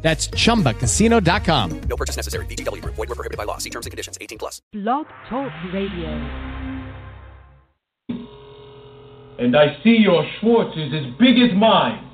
That's chumbacasino.com. No purchase necessary. VGW Group. Void were prohibited by law. See terms and conditions. 18 plus. Blog Talk Radio. And I see your Schwartz is as big as mine.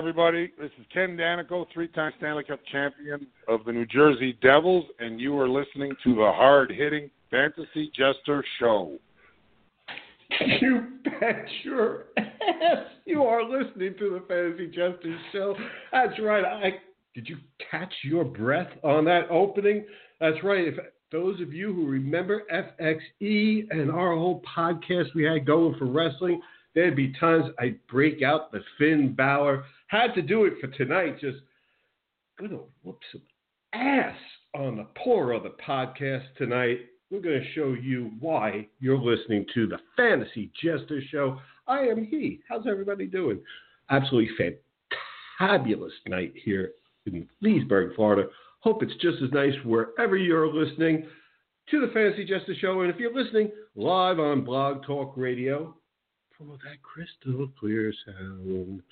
Everybody. This is Ken Daneyko, three-time Stanley Cup champion of the New Jersey Devils, and you are listening to the hard-hitting Fantasy Jester Show. You bet your ass you are listening to the Fantasy Jester Show. That's right. I did you catch your breath on that opening? That's right. If those of you who remember FXE and our whole podcast we had going for wrestling, there'd be times I'd break out the Finn Balor. Had to do it for tonight. Just gonna whoop some ass on the poor other podcast tonight. We're to show you why you're listening to the Fantasy Jester Show. I am he. How's everybody doing? Absolutely fabulous night here in Leesburg, Florida. Hope it's just as nice wherever you're listening to the Fantasy Jester Show. And if you're listening live on Blog Talk Radio, for that crystal clear sound,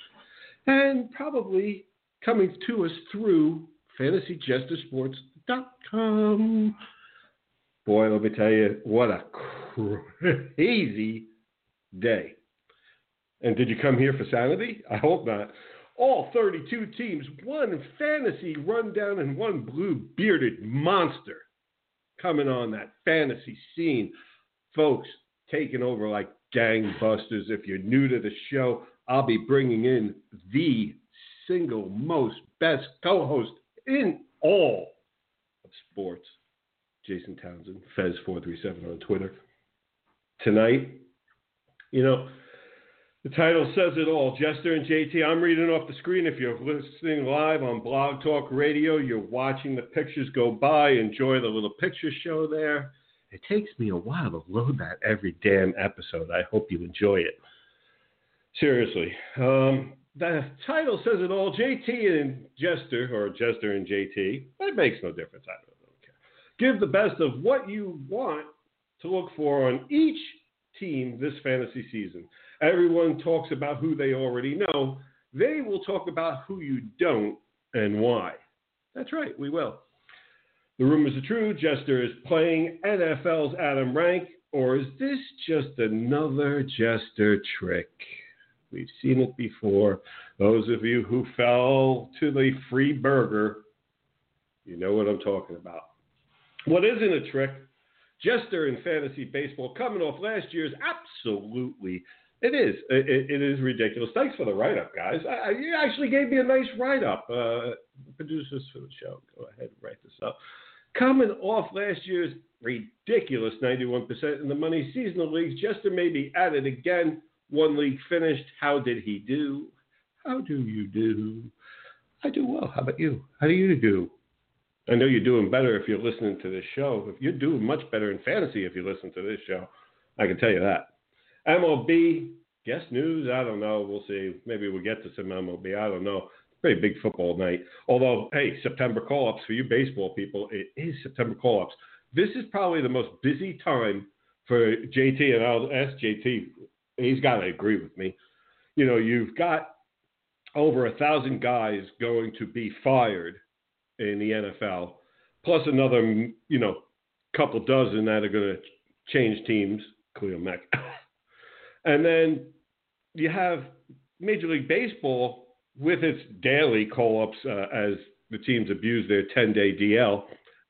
and probably coming to us through FantasyJesterSports.com. Boy, let me tell you, what a crazy day. And did you come here for sanity? I hope not. All 32 teams, one fantasy rundown, and one blue bearded monster coming on that fantasy scene. Folks, taking over like gangbusters. If you're new to the show, I'll be bringing in the single most best co host in all of sports, Jason Townsend, Fez437 on Twitter. Tonight, you know, the title says it all. Jester and JT, I'm reading off the screen. If you're listening live on Blog Talk Radio, you're watching the pictures go by. Enjoy the little picture show there. It takes me a while to load that every damn episode. I hope you enjoy it. Seriously. Um, the title says it all. JT and Jester, or Jester and JT, it makes no difference. I don't, don't care. Give the best of what you want to look for on each team this fantasy season. Everyone talks about who they already know. They will talk about who you don't and why. That's right, we will. The rumors are true. Jester is playing NFL's Adam Rank, or is this just another Jester trick? We've seen it before. Those of you who fell to the free burger, you know what I'm talking about. What isn't a trick? Jester in fantasy baseball coming off last year's absolutely. It is. It, it is ridiculous. Thanks for the write up, guys. I, you actually gave me a nice write up. Uh, producers for the show, go ahead and write this up. Coming off last year's ridiculous 91% in the money seasonal leagues, Jester may be at it again. One league finished. How did he do? How do you do? I do well. How about you? How do you do? I know you're doing better if you're listening to this show. If you're doing much better in fantasy if you listen to this show, I can tell you that. MLB, guess news. I don't know. We'll see. Maybe we'll get to some MLB. I don't know. Pretty big football night. Although, hey, September call ups for you baseball people, it is September call ups. This is probably the most busy time for JT, and I'll ask JT. He's got to agree with me. You know, you've got over a thousand guys going to be fired in the NFL, plus another, you know, couple dozen that are going to change teams. Khalil Mack. and then you have Major League Baseball with its daily call ups uh, as the teams abuse their 10 day DL,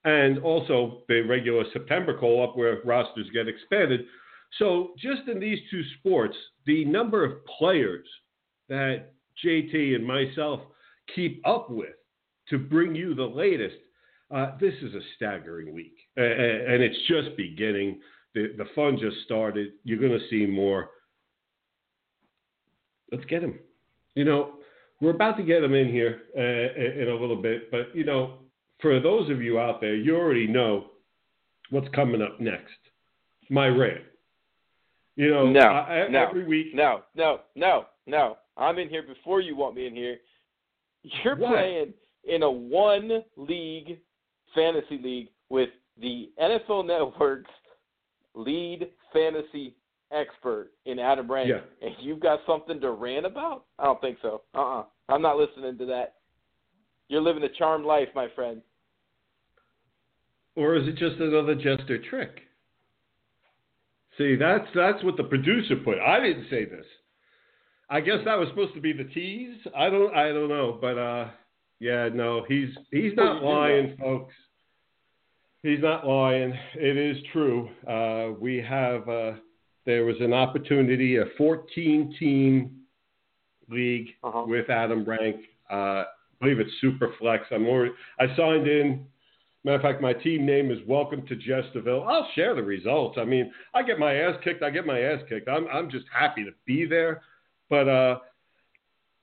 and also the regular September call up where rosters get expanded. So, just in these two sports, the number of players that JT and myself keep up with to bring you the latest, uh, this is a staggering week. And it's just beginning. The, the fun just started. You're going to see more. Let's get him. You know, we're about to get him in here uh, in a little bit, but, you know, for those of you out there, you already know what's coming up next. My rant. You know, no, I, no, every week. No, no, no, no. I'm in here before you want me in here. You're What? playing in a one league fantasy league with the NFL Network's lead fantasy expert in Adam Rank, Yeah. and you've got something to rant about? I don't think so. Uh uh-uh. uh. i am not listening to that. You're living a charmed life, my friend. Or is it just another jester trick? See, that's that's what the producer put. I didn't say this. I guess that was supposed to be the tease. I don't I don't know, but uh yeah, no, he's he's not lying, folks. He's not lying. It is true. Uh, we have uh, there was an opportunity, a 14 team league Uh-huh. with Adam Rank. Uh, I believe it's Superflex. I'm already, I signed in. Matter of fact, my team name is Welcome to Jesterville. I'll share the results. I mean, I get my ass kicked. I get my ass kicked. I'm I'm just happy to be there, but uh,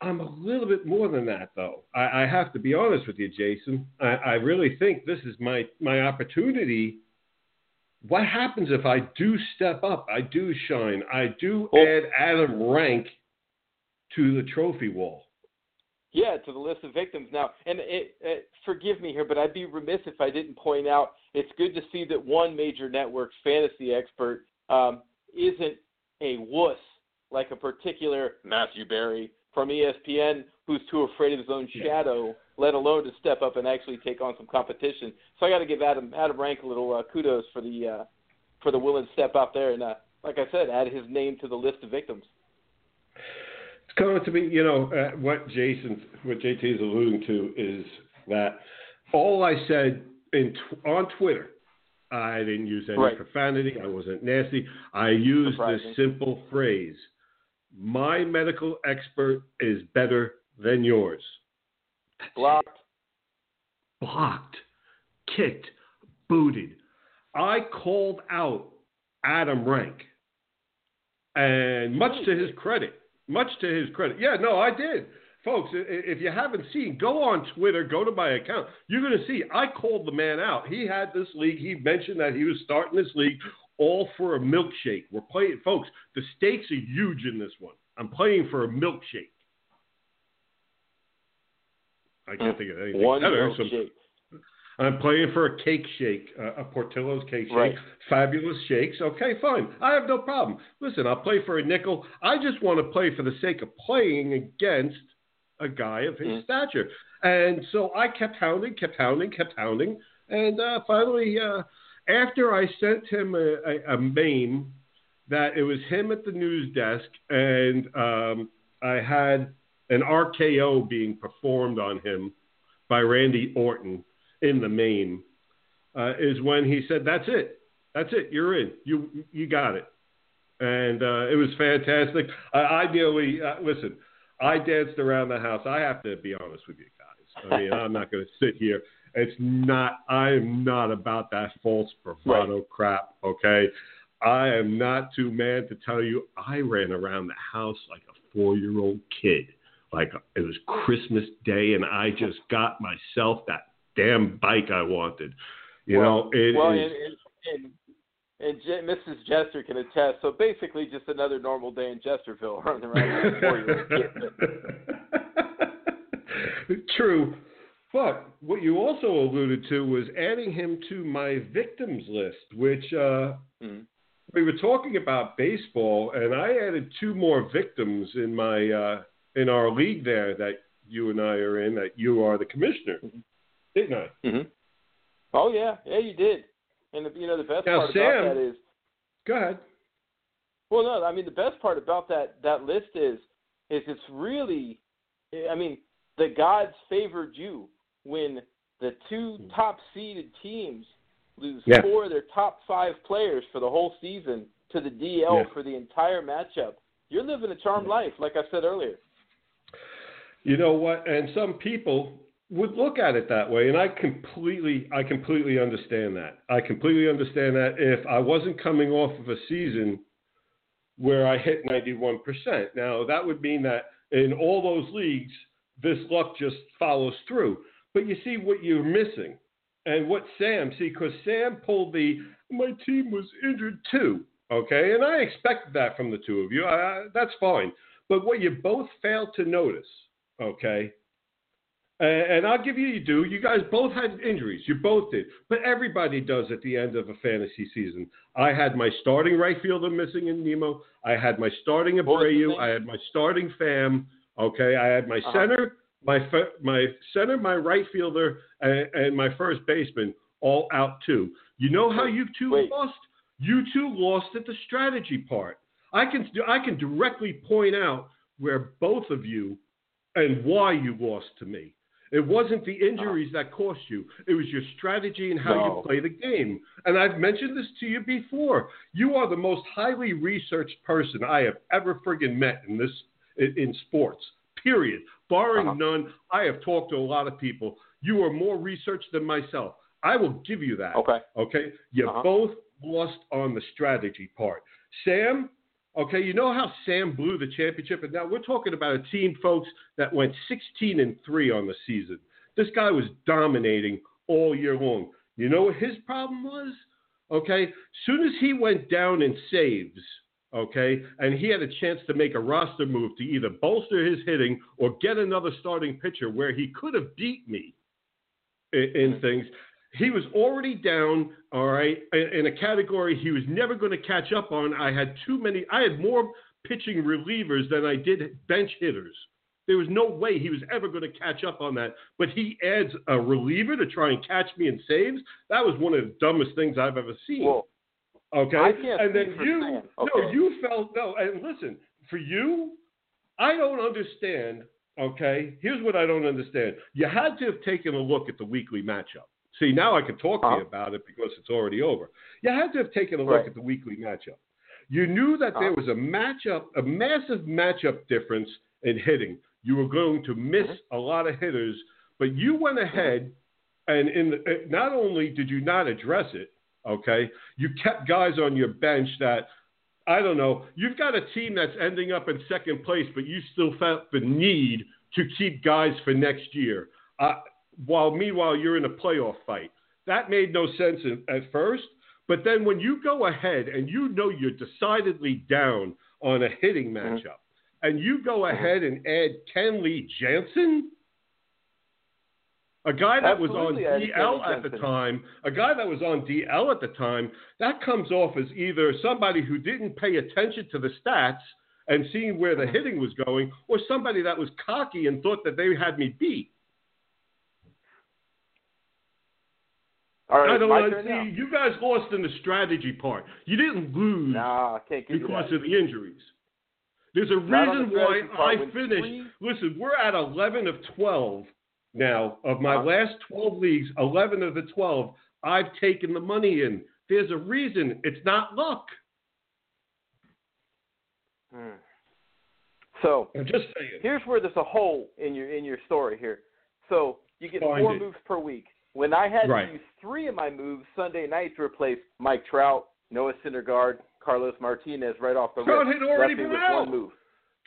I'm a little bit more than that, though. I, I have to be honest with you, Jason. I, I really think this is my my opportunity. What happens if I do step up? I do shine. I do Well- add Adam Rank to the trophy wall. Yeah, to the list of victims now. And it, it, forgive me here, but I'd be remiss if I didn't point out it's good to see that one major network's fantasy expert um, isn't a wuss like a particular Matthew Berry from ESPN who's too afraid of his own Yeah. shadow, let alone to step up and actually take on some competition. So I got to give Adam Adam Rank a little uh, kudos for the uh, for the willing step out there and, uh, like I said, add his name to the list of victims. It's coming to me, you know, uh, what Jason, what JT is alluding to is that all I said in tw- on Twitter, I didn't use any Right. profanity. I wasn't nasty. I used Surprising. this simple phrase: "My medical expert is better than yours." Blocked. blocked, kicked, booted. I called out Adam Rank. And much to his credit, much to his credit. Yeah, no, I did. Folks, if you haven't seen, go on Twitter, go to my account. You're going to see I called the man out. He had this league. He mentioned that he was starting this league all for a milkshake. We're playing, folks, the stakes are huge in this one. I'm playing for a milkshake. I can't think of anything One better. So- milkshake. I'm playing for a cake shake, uh, a Portillo's cake shake. Right. Fabulous shakes. Okay, fine. I have no problem. Listen, I'll play for a nickel. I just want to play for the sake of playing against a guy of his Mhm. stature. And so I kept hounding, kept hounding, kept hounding. And uh, finally, uh, after I sent him a, a, a meme that it was him at the news desk, and um, I had an RKO being performed on him by Randy Orton in the main, uh, is when he said, "That's it, that's it, you're in, you you got it," and uh, it was fantastic. I, I nearly uh, listen. I danced around the house. I have to be honest with you guys. I mean, I'm not going to sit here. It's not. I am not about that false bravado crap. Okay, I am not too mad to tell you. I ran around the house like a four-year-old kid. Like it was Christmas Day, and I just got myself that damn bike I wanted. You know, it well, is- and, and, and, Mrs. Jester can attest. So basically, just another normal day in Jesterville, running around with a four-year-old kid. True. But what you also alluded to was adding him to my victims list, which uh, Mhm. we were talking about baseball, and I added two more victims in my uh, in our league there that you and I are in. That you are the commissioner, didn't I? Mm-hmm. Oh yeah, yeah, you did. And the, you know the best Now, part Sam- about that is, Go ahead. well, no, I mean the best part about that that list is, is it's really, I mean, the gods favored you when the two top seeded teams lose Yeah. four of their top five players for the whole season to the DL Yeah. for the entire matchup. You're living a charmed life, like I said earlier. You know what? And some people would look at it that way, and I completely, I completely understand that. I completely understand that if I wasn't coming off of a season where I hit 91%, now that would mean that in all those leagues, this luck just follows through. But you see what you're missing, and what Sam see, because Sam pulled the my team was injured too. Okay, and I expected that from the two of you. I, that's fine. But what you both failed to notice, okay, and, and I'll give you you do. You guys both had injuries. You both did. But everybody does at the end of a fantasy season. I had my starting right fielder missing in Nimmo. I had my starting Abreu. I had my starting Pham. Okay, I had my Uh-huh. center, my my center, my right fielder, and, and my first baseman all out too. You know how you two Wait. lost? You two lost at the strategy part. I can I can directly point out where both of you and why you lost to me. It wasn't the injuries that cost you. It was your strategy and how No. you play the game. And I've mentioned this to you before. You are the most highly researched person I have ever friggin' met in this in, sports. Period. Barring Uh-huh. none, I have talked to a lot of people. You are more researched than myself. I will give you that. Okay. Okay? You Uh-huh. both lost on the strategy part. Sam, okay, you know how Sam blew the championship? And now we're talking about a team, folks, that went 16 and 3 on the season. This guy was dominating all year long. You know what his problem was? Okay, soon as he went down in saves, okay, and he had a chance to make a roster move to either bolster his hitting or get another starting pitcher where he could have beat me in, in things. He was already down, all right, in, a category he was never going to catch up on. I had too many, I had more pitching relievers than I did bench hitters. There was no way he was ever going to catch up on that. But he adds a reliever to try and catch me in saves. That was one of the dumbest things I've ever seen. Okay. I can't and then you, Sam. no, you felt no. And listen, for you, I don't understand. Okay, here's what I don't understand. You had to have taken a look at the weekly matchup. See, now I can talk to Uh-huh. you about it because it's already over. You had to have taken a look Right. at the weekly matchup. You knew that there Uh-huh. was a matchup, a massive matchup difference in hitting. You were going to miss Mm-hmm. a lot of hitters, but you went ahead and in the, uh, not only did you not address it, okay, you kept guys on your bench that I don't know. You've got a team that's ending up in second place, but you still felt the need to keep guys for next year. Uh, while meanwhile you're in a playoff fight, that made no sense at first. But then when you go ahead and you know you're decidedly down on a hitting matchup, and you go ahead and add Kenley Jansen, a guy that was on Absolutely, I had DL at the time, a guy that was on DL at the time, that comes off as either somebody who didn't pay attention to the stats and seeing where the hitting was going, or somebody that was cocky and thought that they had me beat. All right, I don't my know. turn now. See, you guys lost in the strategy part. You didn't lose Nah, can't because of the injuries. There's a Not on the reason why. I finished. three- Listen, we're at 11 of 12 now. Of my Uh-huh. last 12 leagues, 11 of the 12, I've taken the money in. There's a reason. It's not luck. Hmm. So I'm just saying. here's where there's a hole in your in your story here. So you get Find four it. moves per week. When I had Right. to use three of my moves Sunday night to replace Mike Trout, Noah Syndergaard, Carlos Martinez right off the Trout rip, had already left been out.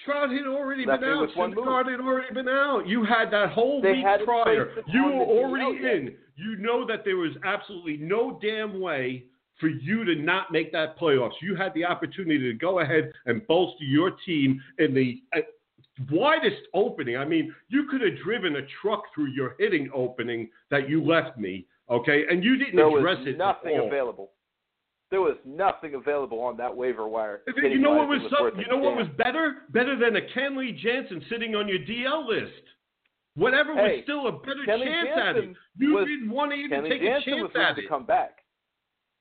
Trout had already Left been out. with one move. Syndergaard had already been out. You had that whole They week prior. You were already DL yet. in. You know that there was absolutely no damn way for you to not make that playoffs. You had the opportunity to go ahead and bolster your team in the uh, widest opening. I mean, you could have driven a truck through your hitting opening that you left me, okay? And you didn't There was address it. nothing available. There was nothing available on that waiver wire. It- You know what was it so, worth you know what was better? Better than a Kenley Jansen sitting on your DL list. Whatever Hey, was still a better Kenley chance at it. You was- didn't want to even Kenley take Jansen a chance was at to it. come back.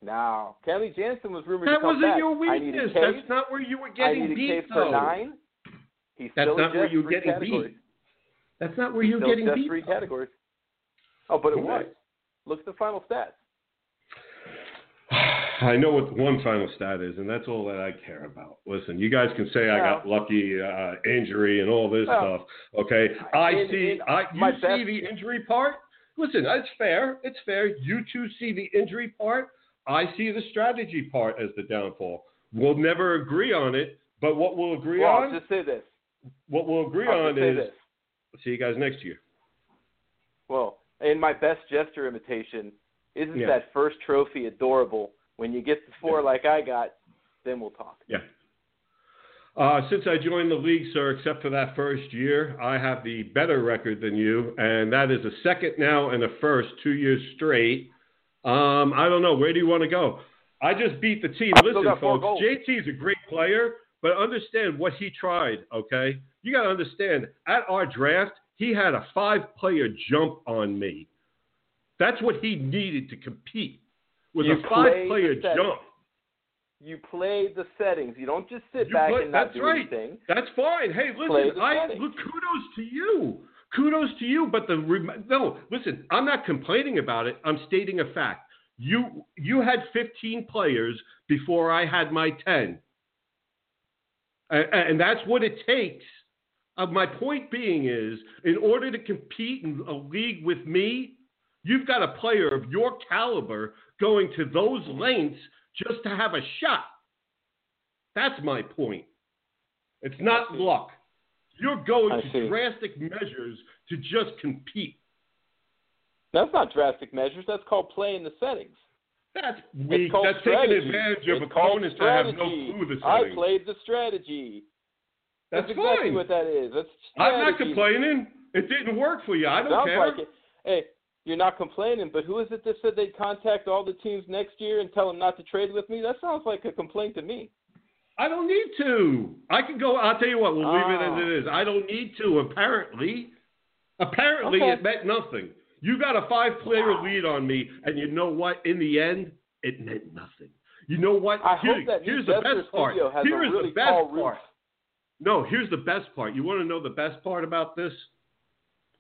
No, Kenley Jansen was rumored That to come back. That wasn't your weakness. That's not where you were getting beat, Case for nine. He's That's not where you're getting beat. That's not where you were Still getting just beat. three categories. Oh, but it was. Look at the final stats. I know what one final stat is, and that's all that I care about. Listen, you guys can say I got lucky uh, injury and all this Well, stuff. Okay, I in- see. in I you see best- the injury part. Listen, it's fair. It's fair. You two see the injury part. I see the strategy part as the downfall. We'll never agree on it, but what we'll agree Well, on, I'll just say this. What we'll agree I'll on is, this. see you guys next year. Well, in my best Jester imitation, isn't Yeah. that first trophy adorable? When you get the four like I got, then we'll talk. Yeah. Uh, since I joined the league, sir, except for that first year, I have the better record than you, and that is a second now and a first two years straight. Um, I don't know. Where do you want to go? I just beat the team. Listen, folks. JT is a great player, but understand what he tried, okay? You got to understand, at our draft, he had a five player jump on me. That's what he needed to compete, was You a five player jump. You play the settings. You don't just sit You back play- and not that's do right. anything. That's fine. Hey, listen, I look, kudos to you. Kudos to you. But the no, listen, I'm not complaining about it. I'm stating a fact. You you had 15 players before I had my 10, and, and that's what it takes. Uh, my point being is, in order to compete in a league with me, you've got a player of your caliber going to those lengths just to have a shot. That's my point. It's not luck. You're going I to see. drastic measures to just compete. That's not drastic measures. That's called playing the settings. That's weak. That's strategy. taking advantage of It's opponents that have no clue the setting. I played the strategy. That's exactly fine. what that is. That's I'm not complaining. It didn't work for you. I don't Sounds care. like it. Hey, you're not complaining, but who is it that said they'd contact all the teams next year and tell them not to trade with me? That sounds like a complaint to me. I don't need to. I can go. I'll tell you what. We'll leave it as Oh. it is. I don't need to. Apparently, apparently Okay. it meant nothing. You got a five-player lead on me, and you know what? In the end, it meant nothing. You know what? I Here- hope that here's the best part. Here a really the best roof. part. No, here's the best part. You want to know the best part about this?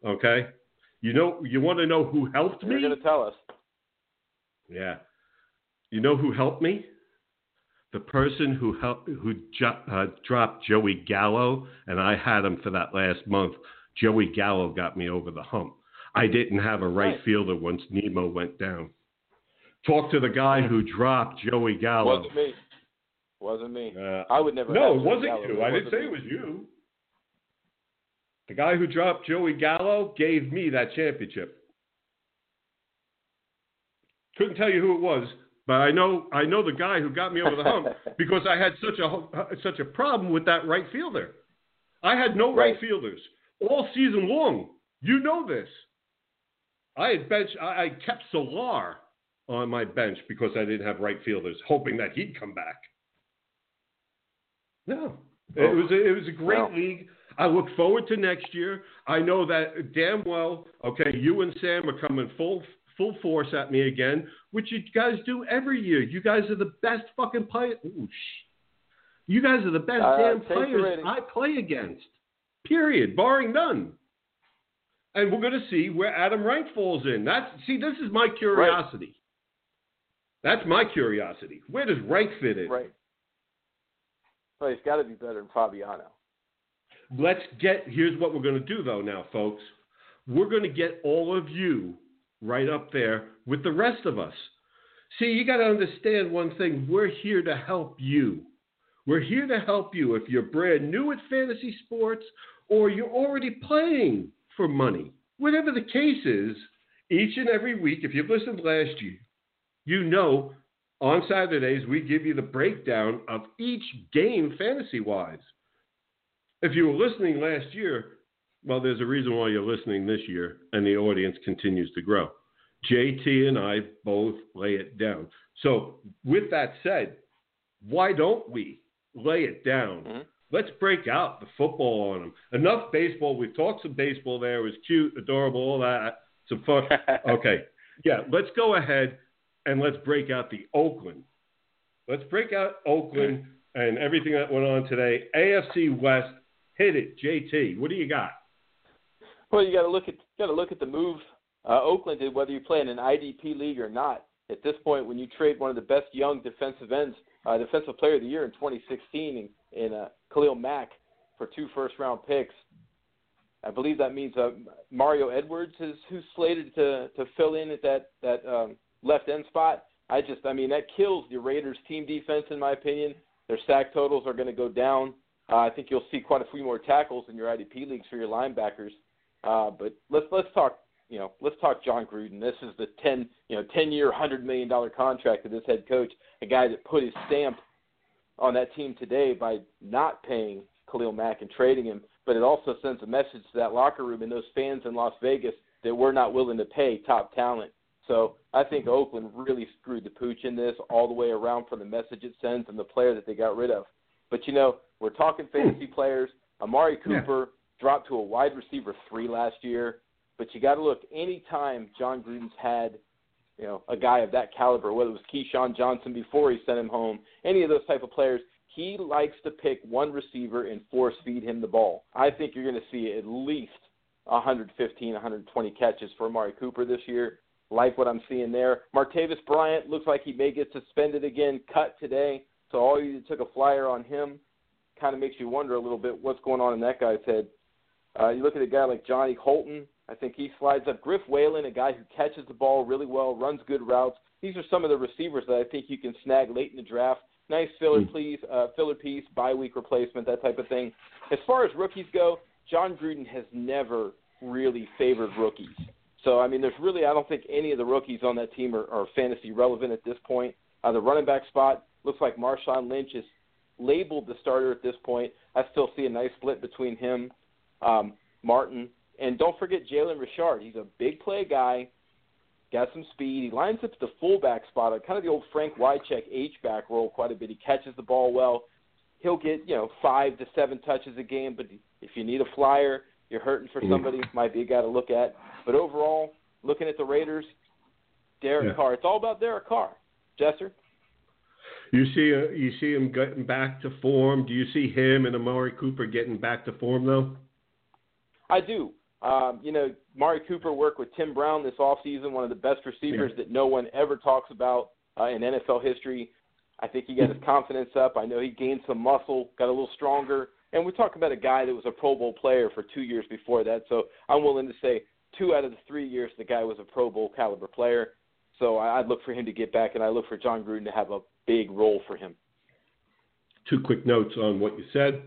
Okay. You know, you want to know who helped me? You're going to tell us. Yeah. You know who helped me? The person who helped, who jo- uh, dropped Joey Gallo, and I had him for that last month. Joey Gallo got me over the hump. I didn't have a right Right. fielder once Nimmo went down. Talk to the guy who dropped Joey Gallo. Wasn't me. Wasn't me. Uh, I would never. no, have it wasn't Gallo, you. but I didn't wasn't say me. it was you. The guy who dropped Joey Gallo gave me that championship. Couldn't tell you who it was, but I know I know the guy who got me over the hump because I had such a such a problem with that right fielder. I had no right, Right. fielders all season long. You know this. I had bench. I, I kept Soler on my bench because I didn't have right fielders, hoping that he'd come back. No, it Oh. was a, it was a great league. I look forward to next year. I know that damn well. Okay, you and Sam are coming full full force at me again, which you guys do every year. You guys are the best fucking player. Ooh, you guys are the best Uh, damn players. I play against. Period, barring none. And we're going to see where Adam Rank falls in. That's see, this is my curiosity. That's my curiosity. Where does Rank fit in? Right. Well, he's got to be better than Fabiano. Let's get here's what we're going to do though now folks. We're going to get all of you right up there with the rest of us. See, you got to understand one thing. We're here to help you. We're here to help you if you're brand new at fantasy sports or you're already playing for money. Whatever the case is, each and every week, if you've listened last year, you know on Saturdays we give you the breakdown of each game fantasy wise. If you were listening last year, well, there's a reason why you're listening this year, and the audience continues to grow. JT and I both lay it down. So, with that said, why don't we lay it down? Mhm. Let's break out the football on them. Enough baseball. We've talked some baseball there. It was cute, adorable, all that. Some fun. okay. Yeah, let's go ahead and let's break out the Oakland. Let's break out Oakland and everything that went on today. AFC West, hit it. JT, what do you got? Well, you got to look at got to look at the move uh, Oakland did, whether you play in an IDP league or not. At this point, when you trade one of the best young defensive ends, uh, defensive player of the year in 2016, in, in uh, Khalil Mack for two first round picks, I believe that means uh, Mario Edwards is who's slated to to fill in at that that um, left end spot. I just, I mean, that kills the Raiders' team defense, in my opinion. Their sack totals are going to go down. Uh, I think you'll see quite a few more tackles in your IDP leagues for your linebackers. Uh, but let's let's talk. You know, let's talk Jon Gruden. This is the ten you know ten year, hundred million dollar contract of this head coach, a guy that put his stamp on that team today by not paying Khalil Mack and trading him. But it also sends a message to that locker room and those fans in Las Vegas that we're not willing to pay top talent. So I think mm-hmm. Oakland really screwed the pooch in this all the way around for the message it sends and the player that they got rid of. But you know, we're talking fantasy mm-hmm. players. Amari Cooper dropped to a wide receiver three last year. But you got to look anytime Jon Gruden's had, you know, a guy of that caliber, whether it was Keyshawn Johnson before he sent him home, any of those type of players, he likes to pick one receiver and force feed him the ball. I think you're going to see at least 115, 120 catches for Amari Cooper this year. Like what I'm seeing there. Martavis Bryant looks like he may get suspended again, cut today. So all you took a flyer on him. Kind of makes you wonder a little bit what's going on in that guy's head. Uh, you look at a guy like Johnny Holton. I think he slides up. Griff Whalen, a guy who catches the ball really well, runs good routes. These are some of the receivers that I think you can snag late in the draft. Nice filler, please, uh, filler piece, bye week replacement, that type of thing. As far as rookies go, Jon Gruden has never really favored rookies. So I mean, there's really I don't think any of the rookies on that team are, are fantasy relevant at this point. Uh, the running back spot looks like Marshawn Lynch is labeled the starter at this point. I still see a nice split between him, um, Martin, and don't forget Jalen Richard. He's a big play guy, got some speed. He lines up at the fullback spot, kind of the old Frank Wycheck H back role quite a bit. He catches the ball well. He'll get you know five to seven touches a game, but if you need a flyer, you're hurting for somebody, might be a guy to look at. But overall, looking at the Raiders, Derek Yeah. Carr. It's all about Derek Carr. Jesser. You see, uh, you see him getting back to form. Do you see him and Amari Cooper getting back to form though? I do. Um, you know, Mari Cooper worked with Tim Brown this offseason, one of the best receivers that no one ever talks about uh, in NFL history. I think he got his confidence up. I know he gained some muscle, got a little stronger. And we're talking about a guy that was a Pro Bowl player for two years before that. So I'm willing to say two out of the three years the guy was a Pro Bowl caliber player. So I- I'd look for him to get back, and I look for Jon Gruden to have a big role for him. Two quick notes on what you said.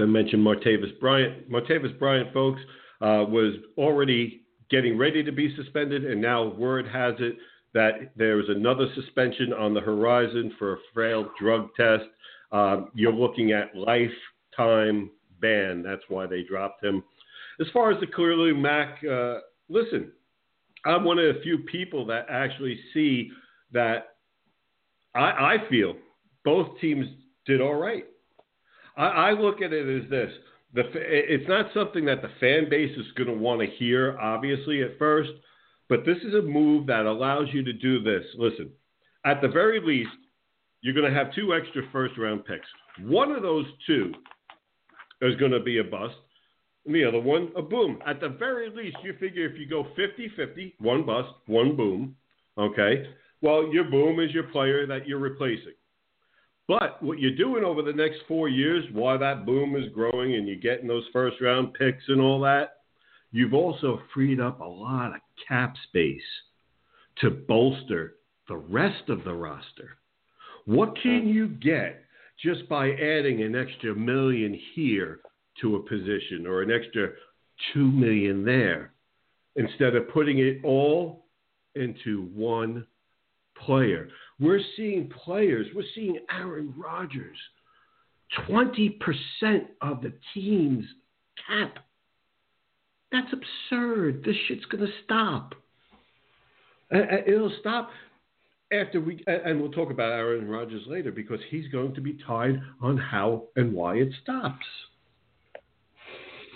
I mentioned Martavis Bryant. Martavis Bryant, folks, uh, was already getting ready to be suspended, and now word has it that there is another suspension on the horizon for a failed drug test. Um, you're looking at lifetime ban. That's why they dropped him. As far as the Khalil Mack, uh, listen, I'm one of the few people that actually see that I, I feel both teams did all right. I, I look at it as this: the it's not something that the fan base is going to want to hear, obviously at first, but this is a move that allows you to do this. Listen, at the very least, you're going to have two extra first round picks. One of those two is going to be a bust. And the other one, a boom. At the very least, you figure if you go 50 50, one bust, one boom, okay? Well, your boom is your player that you're replacing. But what you're doing over the next four years, while that boom is growing and you're getting those first round picks and all that, you've also freed up a lot of cap space to bolster the rest of the roster. What can you get just by adding an extra million here to a position or an extra two million there instead of putting it all into one player. We're seeing players, we're seeing Aaron Rodgers, 20% of the team's cap. That's absurd. This shit's going to stop. It'll stop after we, and we'll talk about Aaron Rodgers later because he's going to be tied on how and why it stops.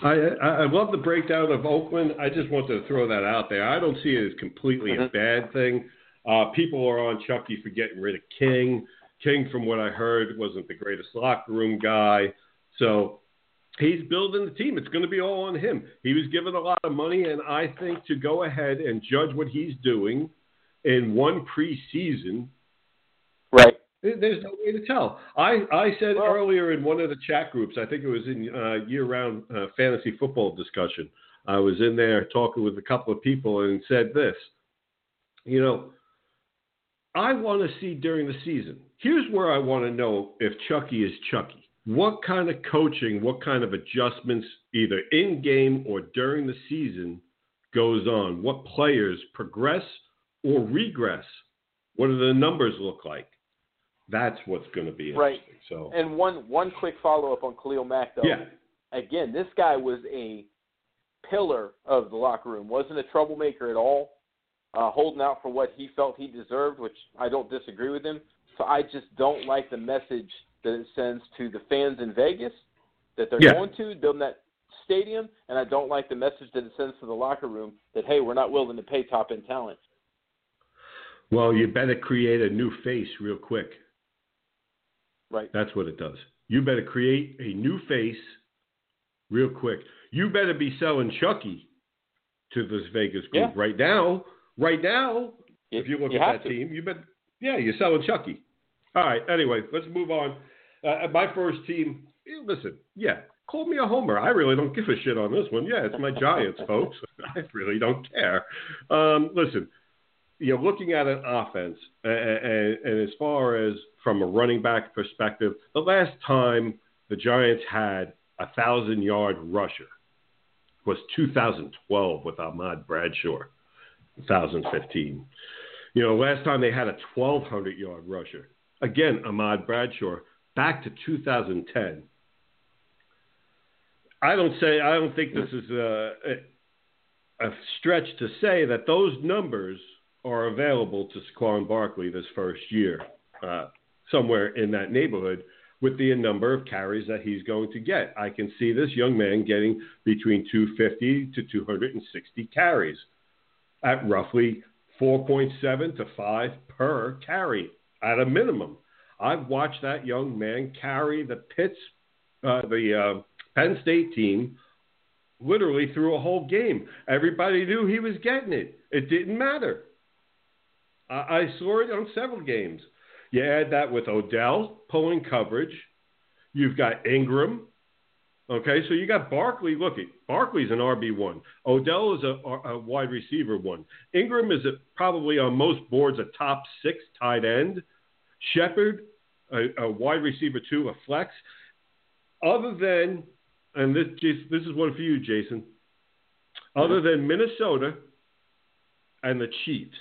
I, I I love the breakdown of Oakland. I just want to throw that out there. I don't see it as completely a mm-hmm. bad thing. Uh, people are on Chucky for getting rid of King. King, from what I heard, wasn't the greatest locker room guy. So he's building the team. It's going to be all on him. He was given a lot of money, and I think to go ahead and judge what he's doing in one preseason, Right. there's no way to tell. I, I said Well- earlier in one of the chat groups, I think it was in uh, year-round uh, fantasy football discussion. I was in there talking with a couple of people and said this. You know, I want to see during the season. Here's where I want to know if Chucky is Chucky. What kind of coaching, what kind of adjustments, either in game or during the season, goes on? What players progress or regress? What do the numbers look like? That's what's going to be Right. interesting. So, And one one quick follow up on Khalil Mack though. yeah, Again, this guy was a pillar of the locker room. wasn't a troublemaker at all. Uh, holding out for what he felt he deserved, which I don't disagree with him. So I just don't like the message that it sends to the fans in Vegas that they're Yeah. going to build that stadium, and I don't like the message that it sends to the locker room that hey, we're not willing to pay top end talent. well, you better create a new face real quick. Right. That's what it does. You better create a new face real quick. You better be selling Chucky to this Vegas group Yeah. right now. Right now, if you look at that to. team, you've been Yeah, you're selling Chucky. All right. Anyway, let's move on. Uh, my first team. eh, Listen, yeah, call me a homer. I really don't give a shit on this one. Yeah, it's my Giants, folks. I really don't care. Um, listen, you're looking at an offense, and, and, and as far as from a running back perspective, the last time the Giants had a thousand yard rusher was 2012 with Ahmad Bradshaw, 2015. You know, last time they had a 1,200 yard rusher, again, Ahmad Bradshaw, back to 2010. I don't say, I don't think this is a, a, a stretch to say that those numbers are available to Saquon Barkley this first year, uh, somewhere in that neighborhood with the number of carries that he's going to get. I can see this young man getting between 250 to 260 carries at roughly 4.7 to 5 per carry at a minimum. I've watched that young man carry the Pitts, uh, the uh, Penn State team literally through a whole game. Everybody knew he was getting it. It didn't matter. I, I saw it on several games. You add that with Odell pulling coverage. You've got Ingram. Okay, so you got Barkley. Look, Barkley's an RB one. Odell is a, a wide receiver one. Ingram is a, probably on most boards a top six tight end. Shepard, a, a wide receiver two, a flex. Other than, and this this is one for you, Jason. Other than Minnesota and the Chiefs,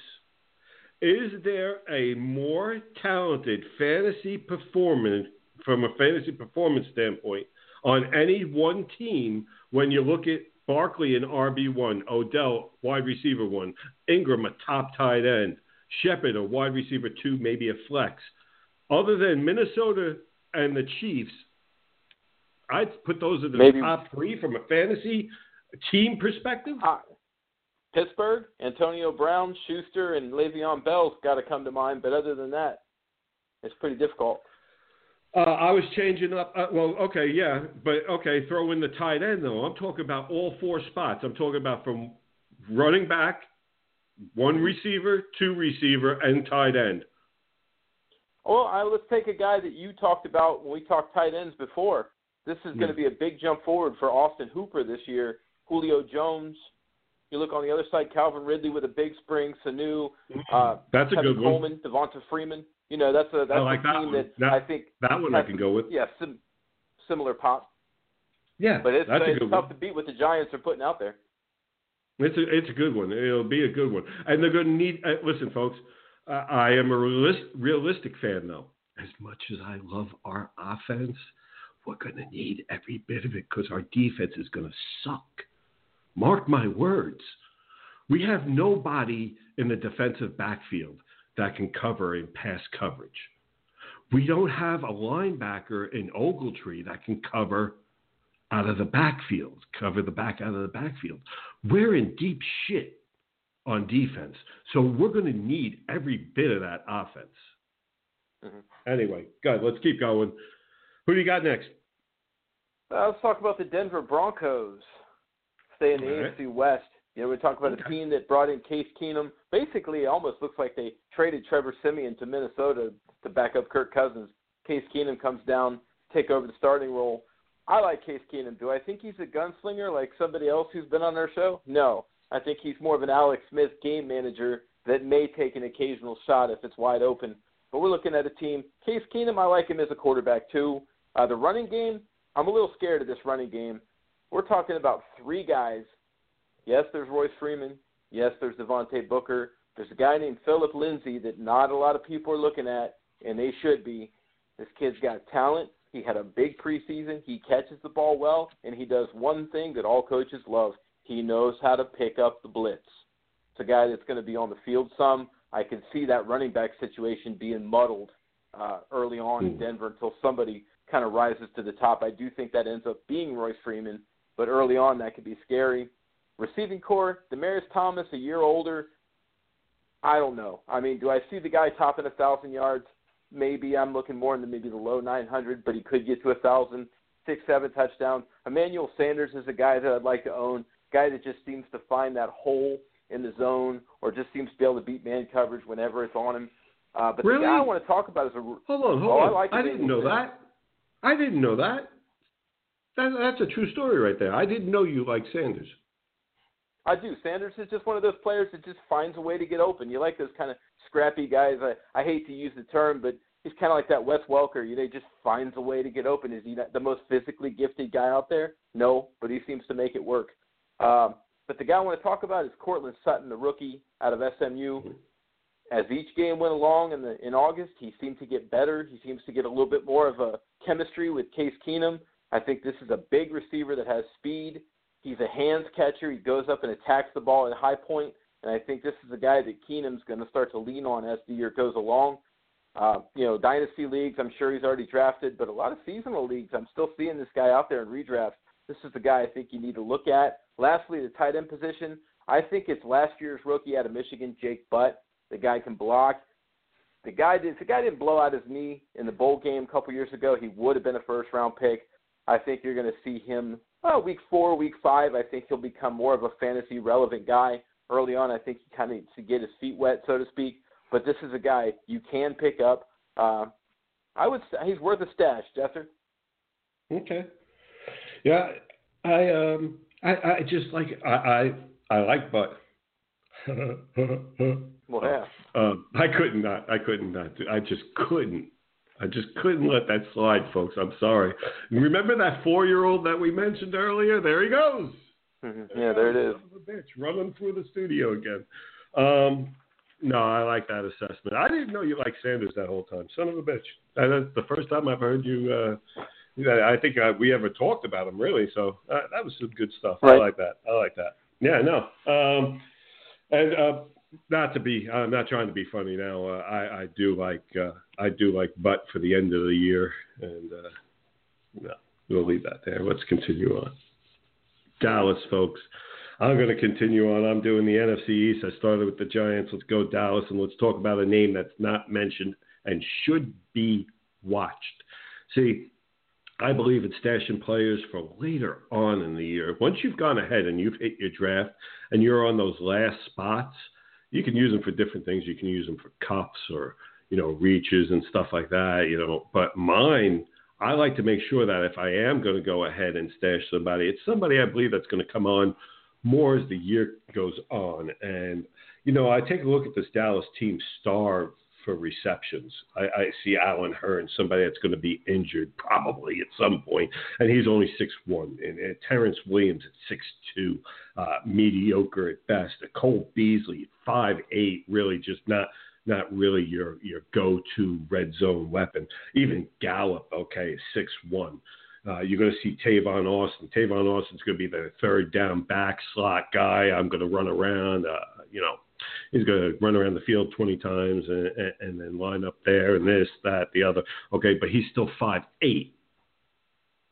is there a more talented fantasy performance from a fantasy performance standpoint on any one team when you look at Barkley and RB one, Odell wide receiver one, Ingram a top tight end, Shepard a wide receiver two, maybe a flex. Other than Minnesota and the Chiefs, I'd put those as the Maybe- top three from a fantasy team perspective. Uh, Pittsburgh, Antonio Brown, Schuster, and Le'Veon Bell's got to come to mind. But other than that, it's pretty difficult. Uh, I was changing up. Uh, well, okay, yeah, but okay, throw in the tight end though. I'm talking about all four spots. I'm talking about from running back, one receiver, two receiver, and tight end. Well, I, let's take a guy that you talked about when we talked tight ends before. This is going to be a big jump forward for Austin Hooper this year. Julio Jones, You look on the other side, Calvin Ridley with a big spring, Sanu, uh, That's a Tevin good one. Coleman, Devonta Freeman. You know, that's a that's I like a that team one. that, That- I think That one I can go with. yeah, sim- similar pop. Yeah, But it's, that's a it's tough one. to beat what the Giants are putting out there. It's a it's a good one. It'll be a good one, and they're going to need. Uh, listen, folks, uh, I am a realist, realistic fan though. As much as I love our offense, we're going to need every bit of it because our defense is going to suck. Mark my words. We have nobody in the defensive backfield that can cover in pass coverage. We don't have a linebacker in Ogletree that can cover out of the backfield, cover the back out of the backfield. We're in deep shit on defense. So we're going to need every bit of that offense. Mhm. Anyway, good. Let's keep going. Who do you got next? Uh, let's talk about the Denver Broncos. Stay in the All right. AFC West. You know, we talk about a team that brought in Case Keenum. Basically, it almost looks like they traded Trevor Siemian to Minnesota to back up Kirk Cousins. Case Keenum comes down, take over the starting role. I like Case Keenum. Do I think he's a gunslinger like somebody else who's been on our show? No. I think he's more of an Alex Smith game manager that may take an occasional shot if it's wide open. But we're looking at a team. Case Keenum, I like him as a quarterback too. Uh, the running game, I'm a little scared of this running game. We're talking about three guys. Yes, there's Royce Freeman. Yes, there's Devontae Booker. There's a guy named Philip Lindsay that not a lot of people are looking at, and they should be. This kid's got talent. He had a big preseason. He catches the ball well, and he does one thing that all coaches love. He knows how to pick up the blitz. It's a guy that's going to be on the field some. I can see that running back situation being muddled uh, early on in Hmm. Denver until somebody kind of rises to the top. I do think that ends up being Royce Freeman, but early on that could be scary. Receiving core, Demaryius Thomas, a year older. I don't know. I mean, do I see the guy topping a thousand yards? Maybe I'm looking more into maybe the low 900, but he could get to a thousand, six, seven touchdowns. Emmanuel Sanders is a guy that I'd like to own. Guy that just seems to find that hole in the zone, or just seems to be able to beat man coverage whenever it's on him. Uh, but Really? the guy I want to talk about is a Hold on, hold Oh, I on. like I didn't know that. I didn't know that. that. That's a true story right there. I didn't know you like Sanders. I do. Sanders is just one of those players that just finds a way to get open. You like those kind of scrappy guys. I I hate to use the term, but he's kind of like that Wes Welker. You know, he just finds a way to get open. Is he not the most physically gifted guy out there? No, but he seems to make it work. Um, but the guy I want to talk about is Courtland Sutton, the rookie out of SMU. As each game went along in the in August, he seemed to get better. He seems to get a little bit more of a chemistry with Case Keenum. I think this is a big receiver that has speed. He's a hands catcher. He goes up and attacks the ball at high point. and I think this is a guy that Keenum's going to start to lean on as the year goes along. Uh, you know, dynasty leagues, I'm sure he's already drafted, but a lot of seasonal leagues, I'm still seeing this guy out there in redrafts. This is the guy I think you need to look at. Lastly, the tight end position. I think it's last year's rookie out of Michigan, Jake Butt. The guy can block. The guy did. The guy didn't blow out his knee in the bowl game a couple years ago, he would have been a first round pick. I think you're going to see him uh, week four, week five. I think he'll become more of a fantasy relevant guy. Early on, I think he kind of needs to get his feet wet, so to speak. But this is a guy you can pick up. Uh, I would. say He's worth a stash, Jester. Okay. Yeah, I um, I, I just like I I, I like Butt. Well, yeah. Um, I couldn't not. I couldn't not. do- I just couldn't. I just couldn't let that slide, folks. I'm sorry. Remember that four-year-old that we mentioned earlier? There he goes. Mhm. Yeah, there it is. Son of a bitch, running through the studio again. Um, no, I like that assessment. I didn't know you liked Sanders that whole time. Son of a bitch. That's the first time I've heard you. Uh, I think uh, we ever talked about him really. So uh, that was some good stuff. I like that. I like that. Yeah, no. Um, and uh, not to be, I'm not trying to be funny now. Uh, I, I do like, uh, I do like Butt for the end of the year, and uh, no, we'll leave that there. Let's continue on. Dallas, folks. I'm going to continue on. I'm doing the NFC East. I started with the Giants. Let's go Dallas, and let's talk about a name that's not mentioned and should be watched. See, I believe in stashing players for later on in the year. Once you've gone ahead and you've hit your draft and you're on those last spots, you can use them for different things. You can use them for cups or you know reaches and stuff like that. You know, but mine, I like to make sure that if I am going to go ahead and stash somebody, it's somebody I believe that's going to come on more as the year goes on. And, you know, I take a look at this Dallas team star for receptions. I, I see Alan Hearn, somebody that's going to be injured probably at some point, and he's only six one. And, and Terrence Williams at six two, uh, mediocre at best. Cole Beasley five eight, really just not not really your your go to red zone weapon. Even Gallup, okay, six one. Uh, you're going to see Tavon Austin. Tavon Austin's going to be the third down back slot guy. I'm going to run around. Uh, you know, he's going to run around the field 20 times and, and, and then line up there and this, that, the other. Okay, but he's still five eight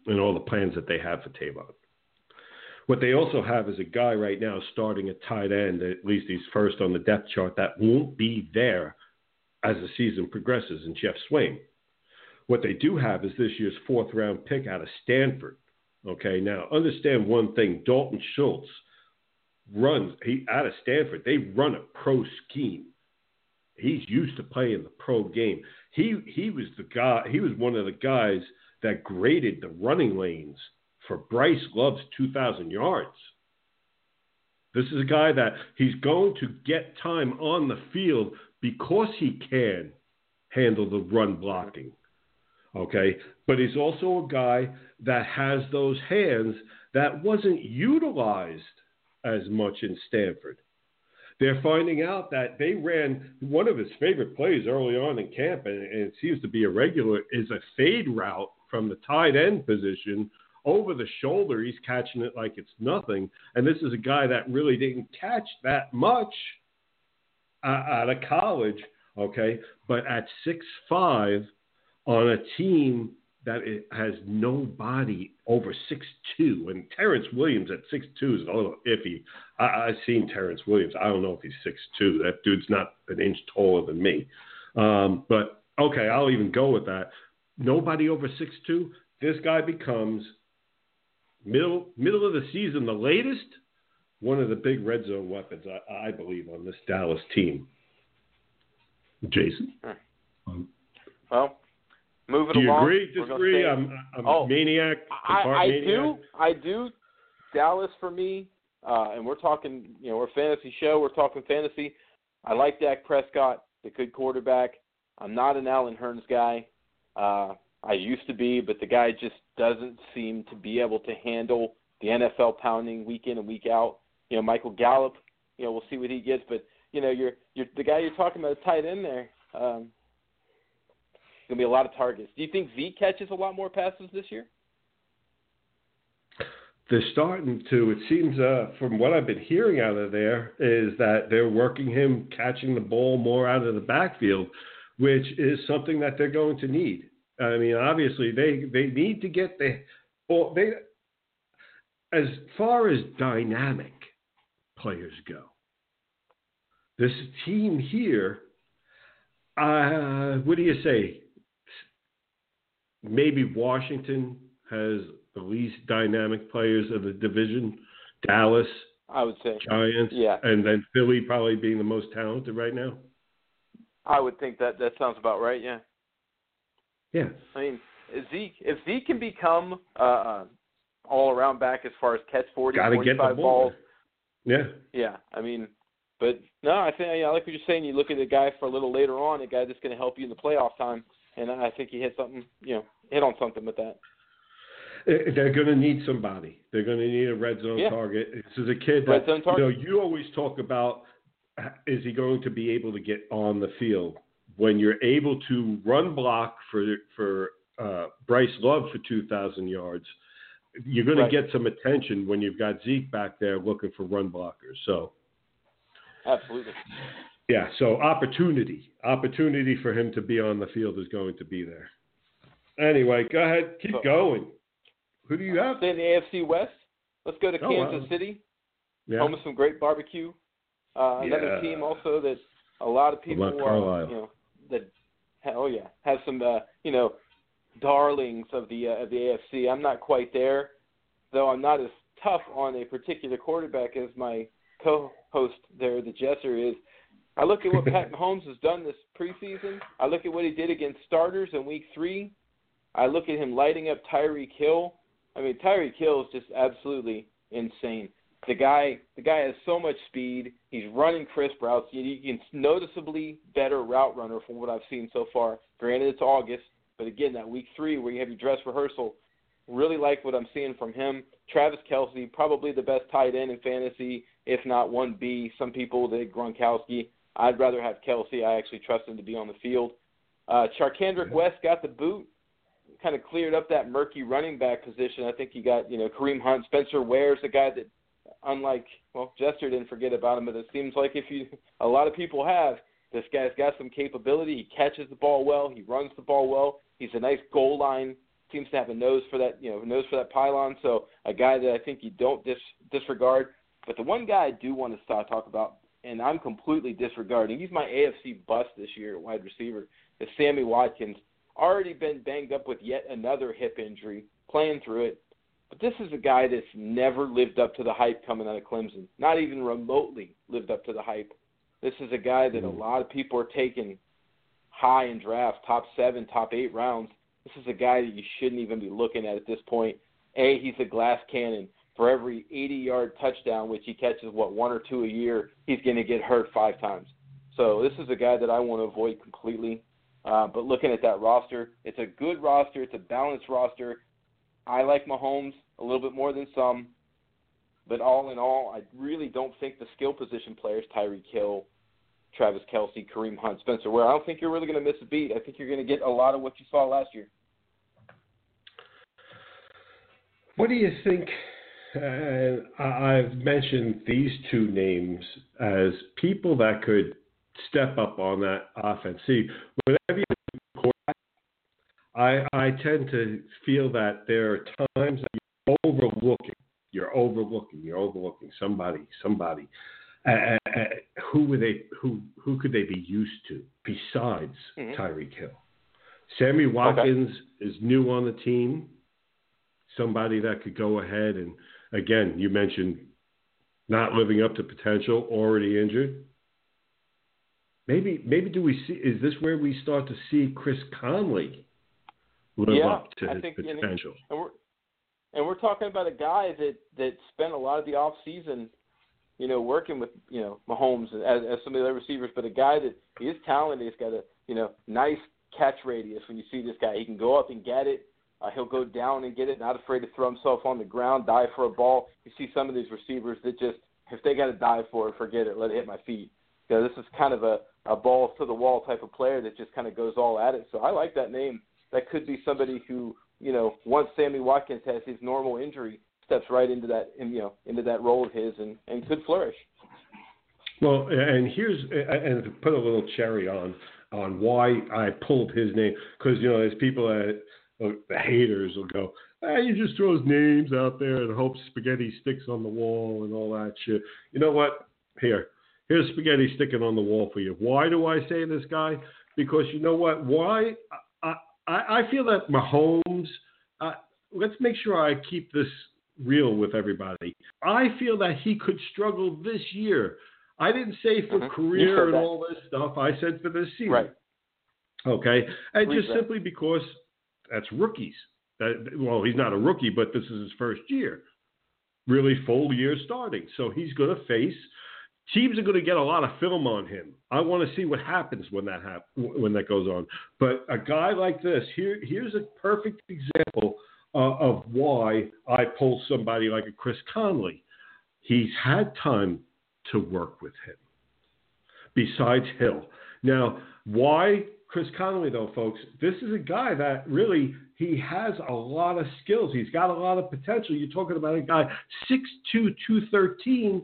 in all the plans that they have for Tavon. What they also have is a guy right now starting at tight end, at least he's first on the depth chart, that won't be there as the season progresses in Geoff Swaim. What they do have is this year's fourth round pick out of Stanford. Okay, now understand one thing Dalton Schultz runs he out of Stanford. They run a pro scheme. He's used to playing the pro game. He he was the guy. He was one of the guys that graded the running lanes for Bryce Love's 2,000 yards. This is a guy that he's going to get time on the field because he can handle the run blocking. Okay, but he's also a guy that has those hands that wasn't utilized as much in Stanford. They're finding out that they ran one of his favorite plays early on in camp, and, and it seems to be a regular, is a fade route from the tight end position over the shoulder. He's catching it like it's nothing. And this is a guy that really didn't catch that much uh, out of college, okay? But at six five on a team that it has nobody over six two, and Terrence Williams at six two is a little iffy. I, I've seen Terrence Williams. I don't know if he's six two. That dude's not an inch taller than me. Um, but okay, I'll even go with that. Nobody over six two. This guy becomes middle middle of the season, the latest, one of the big red zone weapons I, I believe on this Dallas team. Jason. Well, moving Do you along. agree? Disagree? I'm, I'm Oh, maniac. I, I compartmaniac? do. I do. Dallas for me, uh, and we're talking. You know, we're a fantasy show. We're talking fantasy. I like Dak Prescott, the good quarterback. I'm not an Allen Hurns guy. Uh, I used to be, but the guy just doesn't seem to be able to handle the NFL pounding week in and week out. You know, Michael Gallup. You know, we'll see what he gets, but you know, you're you're the guy you're talking about, is tight end there. Um, gonna be a lot of targets. Do you think Zeke catches a lot more passes this year? they're starting to. It seems, uh, from what I've been hearing out of there, is that they're working him catching the ball more out of the backfield, which is something that they're going to need. I mean, obviously, they they need to get the well, they as far as dynamic players go. This team here, uh, what do you say? Maybe Washington has the least dynamic players of the division. Dallas, I would say. Giants, Yeah. and then Philly probably being the most talented right now. I would think that that sounds about right. Yeah. Yeah. I mean, if Zeke if Zeke can become uh, uh all around back as far as catch 40, Got to 45 the balls, Yeah. yeah. I mean, but no, I think I like what you're saying. You look at a guy for a little later on, a guy that's going to help you in the playoff time, and I think he hit something, you know, hit on something with that. Eh, They're going to need somebody. They're going to need a red zone Yeah. target. This is a kid that Red zone you know. You always talk about is he going to be able to get on the field when you're able to run block for for uh, Bryce Love for two thousand yards. You're going Right. to get some attention when you've got Zeke back there looking for run blockers. So Absolutely. Yeah, so opportunity, opportunity for him to be on the field is going to be there. Anyway, go ahead, keep So- going. Who do you have? Stay in the AFC West. Let's go to Oh, Kansas wow. City, Yeah. home of some great barbecue. Uh, another Yeah. team also that a lot of people are, you know, that oh yeah, have some uh, you know, darlings of the uh, of the AFC. I'm not quite there, though. I'm not as tough on a particular quarterback as my co-host there, the Jester is. I look at what Pat Mahomes has done this preseason. I look at what he did against starters in Week Three. I look at him lighting up Tyreek Hill. I mean, Tyreek Hill is just absolutely insane. the guy the guy has so much speed. He's running crisp routes. He, he's noticeably better route runner from what I've seen so far. Granted, it's August, but again, that week three where you have your dress rehearsal, really like what I'm seeing from him. Travis Kelce, probably the best tight end in fantasy, if not one B. Some people they Gronkowski. I'd rather have Kelce. I actually trust him to be on the field. Uh, Charcandrick West got the boot, kind of cleared up that murky running back position. I think you got you know Kareem Hunt, Spencer Ware's a guy that, unlike well Jester didn't forget about him, but it seems like if you a lot of people have this guy's got some capability. He catches the ball well. He runs the ball well. He's a nice goal line. Seems to have a nose for that, you know, nose for that pylon. So a guy that I think you don't dis- disregard. But the one guy I do want to start talk about, and I'm completely disregarding. He's my AFC bust this year at wide receiver. Is Sammy Watkins already been banged up with yet another hip injury, playing through it. But this is a guy that's never lived up to the hype coming out of Clemson. Not even remotely lived up to the hype. This is a guy that a Mm. lot of people are taking high in drafts, top seven, top eight rounds. This is a guy that you shouldn't even be looking at at this point. A, he's a glass cannon. For every 80 yard touchdown, which he catches, what, one or two a year, he's going to get hurt five times. So this is a guy that I want to avoid completely. Uh, but looking at that roster, it's a good roster. It's a balanced roster. I like Mahomes a little bit more than some. But all in all, I really don't think the skill position players, Tyreek Hill, Travis Kelce, Kareem Hunt, Spencer Ware, I don't think you're really going to miss a beat. I think you're going to get a lot of what you saw last year. What do you think? And I- I've mentioned these two names as people that could step up on that offense. See, whenever you quarterback, I I tend to feel that there are times that you're overlooking, you're overlooking, you're overlooking somebody, somebody. Uh, uh, who would they? Who who could they be used to besides Mhm. Tyreek Hill? Sammy Watkins is new on the team. Somebody that could go ahead and again, you mentioned not living up to potential, already injured. Maybe maybe do we see is this where we start to see Chris Conley live Yeah, up to I his think, potential? And we're and we're talking about a guy that that spent a lot of the off season, you know, working with you know Mahomes as, as some of the other receivers, but a guy that he is talented. He's got a you know nice catch radius. When you see this guy, he can go up and get it. Uh, he'll go down and get it. Not afraid to throw himself on the ground, dive for a ball. You see some of these receivers that just if they got to dive for it, forget it. Let it hit my feet. You know, this is kind of a a balls to the wall type of player that just kind of goes all at it. So I like that name. That could be somebody who you know, once Sammy Watkins has his normal injury, steps right into that, you know, into that role of his and, and could flourish. Well, and here's and to put a little cherry on on why I pulled his name because you know there's people that uh, the haters will go, ah, he just throws names out there and hopes spaghetti sticks on the wall and all that shit. You know what? Here, here's spaghetti sticking on the wall for you. Why do I say this guy? Because you know what? Why I I, I feel that Mahomes. Uh, let's make sure I keep this real with everybody. I feel that he could struggle this year. I didn't say for Mhm. You career and all this stuff. I said for this season. Right. Okay, and just that. simply because that's rookies. That well, he's not a rookie, but this is his first year, really full year starting. So he's going to face teams are going to get a lot of film on him. I want to see what happens when that hap- when that goes on. But a guy like this, here here's a perfect example uh, of why I pull somebody like a Chris Conley. He's had time to work with him besides Hill. Now, why Chris Conley though, folks? This is a guy that really he has a lot of skills. He's got a lot of potential. You're talking about a guy 6'2", 213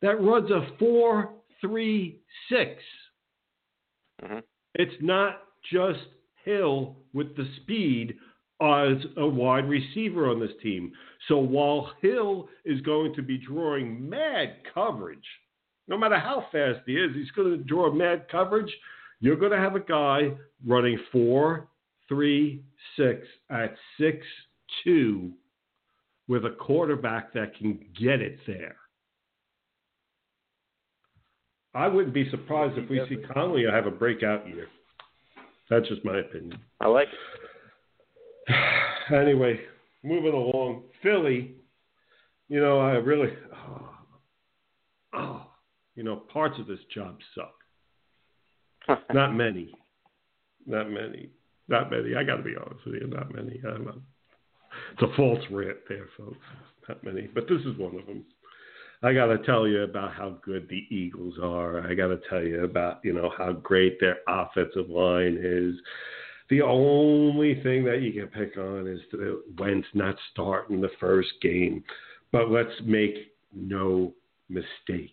that runs a four three six. Mhm. It's not just Hill with the speed as a wide receiver on this team. So while Hill is going to be drawing mad coverage, no matter how fast he is, he's going to draw mad coverage. You're going to have a guy running four, three, six at six two with a quarterback that can get it there. I wouldn't be surprised if we see Conley have a breakout year. That's just my opinion. I like it. anyway, moving along, Philly. You know, I really, oh, You know, parts of this job suck. Not many. Not many. Not many. I got to be honest with you. Not many. I'm a, it's a false rant there, folks. Not many. But this is one of them. I got to tell you about how good the Eagles are. I got to tell you about, you know, how great their offensive line is. The only thing that you can pick on is the Wentz not starting the first game. But let's make no mistakes.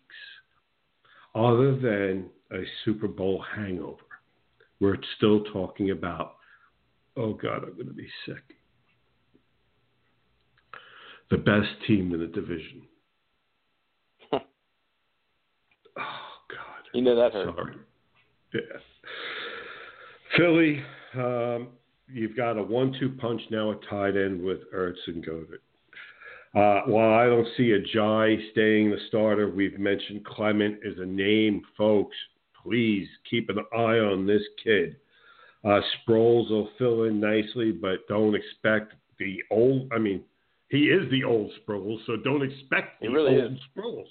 Other than a Super Bowl hangover, we're still talking about, oh God, I'm going to be sick. The best team in the division. oh God. You know that hurt. Sorry. Yeah. Philly, um, you've got a one-two punch now at tight end with Ertz and Goedert. Uh, while I don't see Ajayi staying the starter, we've mentioned Clement as a name, folks. Please keep an eye on this kid. Uh, Sproles will fill in nicely, but don't expect the old. I mean, he is the old Sproles, so don't expect the really old Sproles.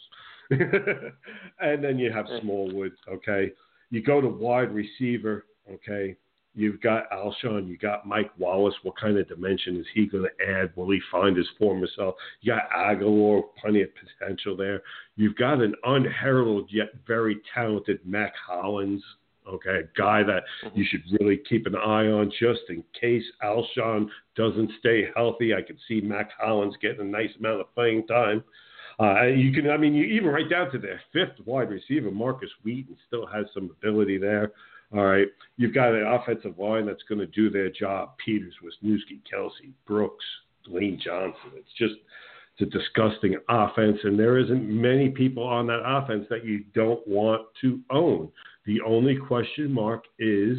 and then you have Smallwood. Okay, you go to wide receiver. Okay, You've got Alshon. You got Mike Wallace. What kind of dimension is he going to add? Will he find his former self? You got Agholor. Plenty of potential there. You've got an unheralded yet very talented Mack Hollins. Okay, a guy that you should really keep an eye on just in case Alshon doesn't stay healthy. I could see Mack Hollins getting a nice amount of playing time. Uh, you can, I mean, you even right down to their fifth wide receiver, Markus Wheaton, still has some ability there. All right. You've got an offensive line that's going to do their job. Peters, Wisniewski, Kelce, Brooks, Lane Johnson. It's just it's a disgusting offense, and there isn't many people on that offense that you don't want to own. The only question mark is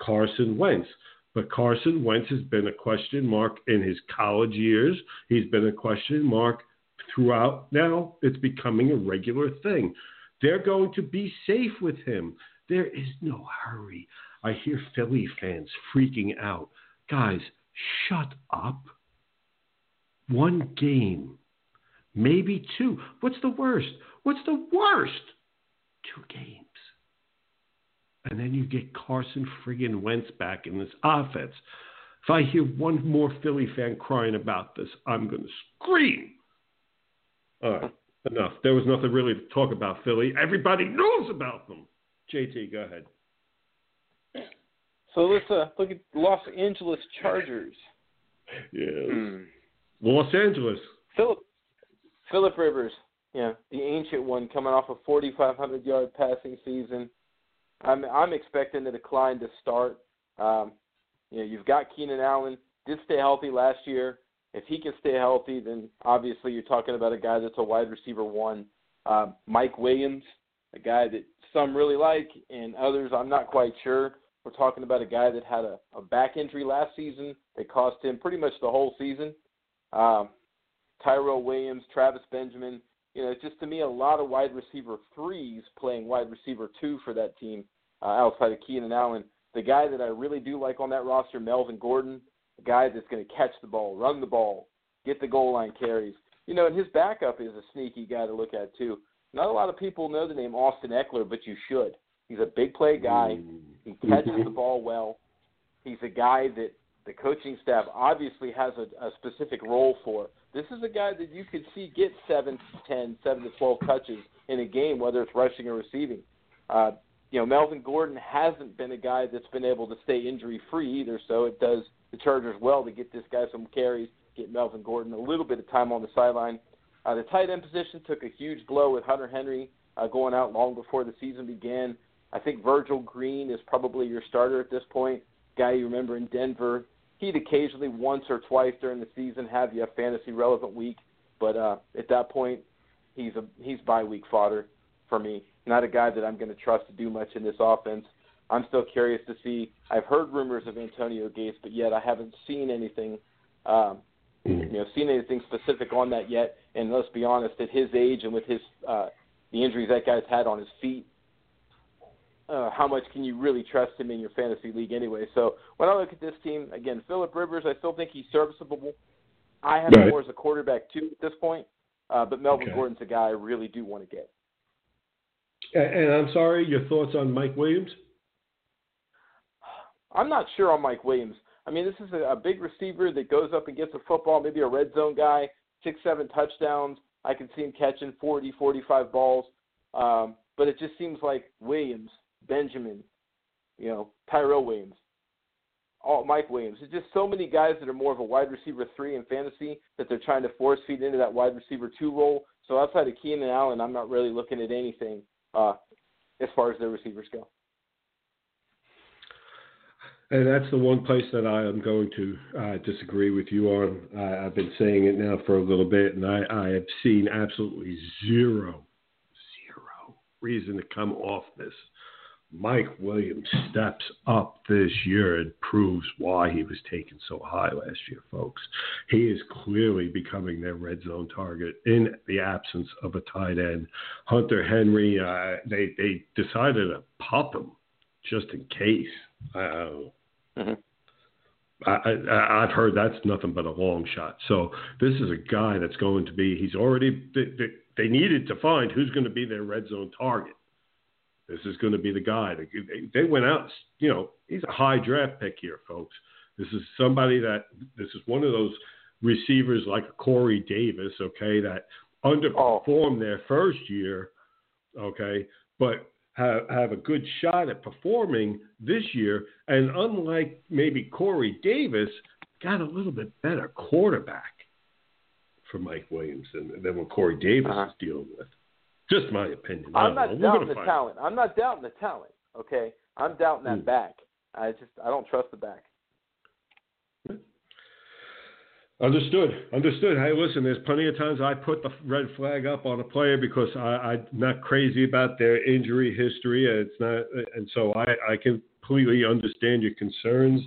Carson Wentz. But Carson Wentz has been a question mark in his college years. He's been a question mark throughout. Now it's becoming a regular thing. They're going to be safe with him. There is no hurry. I hear Philly fans freaking out. Guys, shut up. One game, maybe two. What's the worst? What's the worst? Two games. And then you get Carson friggin' Wentz back in this offense. If I hear one more Philly fan crying about this, I'm going to scream. All right, enough. There was nothing really to talk about Philly. Everybody knows about them. JT, go ahead. So let's uh, look at Los Angeles Chargers. Yes. Hmm. Los Angeles. Philip Philip Rivers, yeah, the ancient one, coming off a 4,500 yard passing season. I'm I'm expecting the decline to start. Um, you know, you've got Keenan Allen did stay healthy last year. If he can stay healthy, then obviously you're talking about a guy that's a wide receiver one. Um, Mike Williams, a guy that some really like, and others I'm not quite sure. We're talking about a guy that had a, a back injury last season that cost him pretty much the whole season. Um, Tyrell Williams, Travis Benjamin. You know, it's just to me a lot of wide receiver threes playing wide receiver two for that team uh, outside of Keenan Allen. The guy that I really do like on that roster, Melvin Gordon, a guy that's going to catch the ball, run the ball, get the goal line carries. You know, and his backup is a sneaky guy to look at too. Not a lot of people know the name Austin Ekeler, but you should. He's a big play guy. He catches the ball well. He's a guy that the coaching staff obviously has a, a specific role for. This is a guy that you could see get seven to ten, seven to twelve touches in a game, whether it's rushing or receiving. Uh, you know, Melvin Gordon hasn't been a guy that's been able to stay injury free either, so it does the Chargers well to get this guy some carries, get Melvin Gordon a little bit of time on the sideline. Uh, the tight end position took a huge blow with Hunter Henry uh, going out long before the season began. I think Virgil Green is probably your starter at this point. Guy you remember in Denver. He'd occasionally once or twice during the season have you a fantasy relevant week, but uh, at that point, he's a he's bye week fodder for me. Not a guy that I'm going to trust to do much in this offense. I'm still curious to see. I've heard rumors of Antonio Gates, but yet I haven't seen anything um, you know seen anything specific on that yet. And let's be honest, at his age and with his uh, the injuries that guy's had on his feet, uh, how much can you really trust him in your fantasy league anyway? So when I look at this team again, Philip Rivers, I still think he's serviceable. I have Right. more as a quarterback too at this point, uh, but Melvin Okay. Gordon's a guy I really do want to get. And, and I'm sorry, your thoughts on Mike Williams? I'm not sure on Mike Williams. I mean, this is a, a big receiver that goes up and gets a football, maybe a red zone guy, six, seven touchdowns. I can see him catching 40, 45 balls. Um, but it just seems like Williams, Benjamin, you know, Tyrell Williams, all Mike Williams. There's just so many guys that are more of a wide receiver three in fantasy that they're trying to force feed into that wide receiver two role. So outside of Keenan Allen, I'm not really looking at anything uh, as far as their receivers go. And that's the one place that I am going to uh, disagree with you on. I, I've been saying it now for a little bit, and I, I have seen absolutely zero, zero reason to come off this. Mike Williams steps up this year and proves why he was taken so high last year, folks. He is clearly becoming their red zone target in the absence of a tight end. Hunter Henry, uh, they they decided to pop him just in case. Uh, Mm-hmm. I, I, I've heard that's nothing but a long shot. So this is a guy that's going to be. He's already. They, they, they needed to find who's going to be their red zone target. This is going to be the guy. They, they went out. You know, he's a high draft pick here, folks. This is somebody that. This is one of those receivers like Corey Davis. Okay, that underperformed oh. their first year. Okay, but have, have a good shot at performing this year. And unlike maybe Corey Davis, got a little bit better quarterback for Mike Williams than, than what Corey Davis uh-huh. is dealing with. Just my opinion. I'm not know. doubting the talent. I'm not doubting the talent. Okay, I'm doubting that mm. back. I just I don't trust the back. Understood. Understood. Hey, listen, there's plenty of times I put the red flag up on a player because I, am not crazy about their injury history. It's not, and so I, I completely understand your concerns.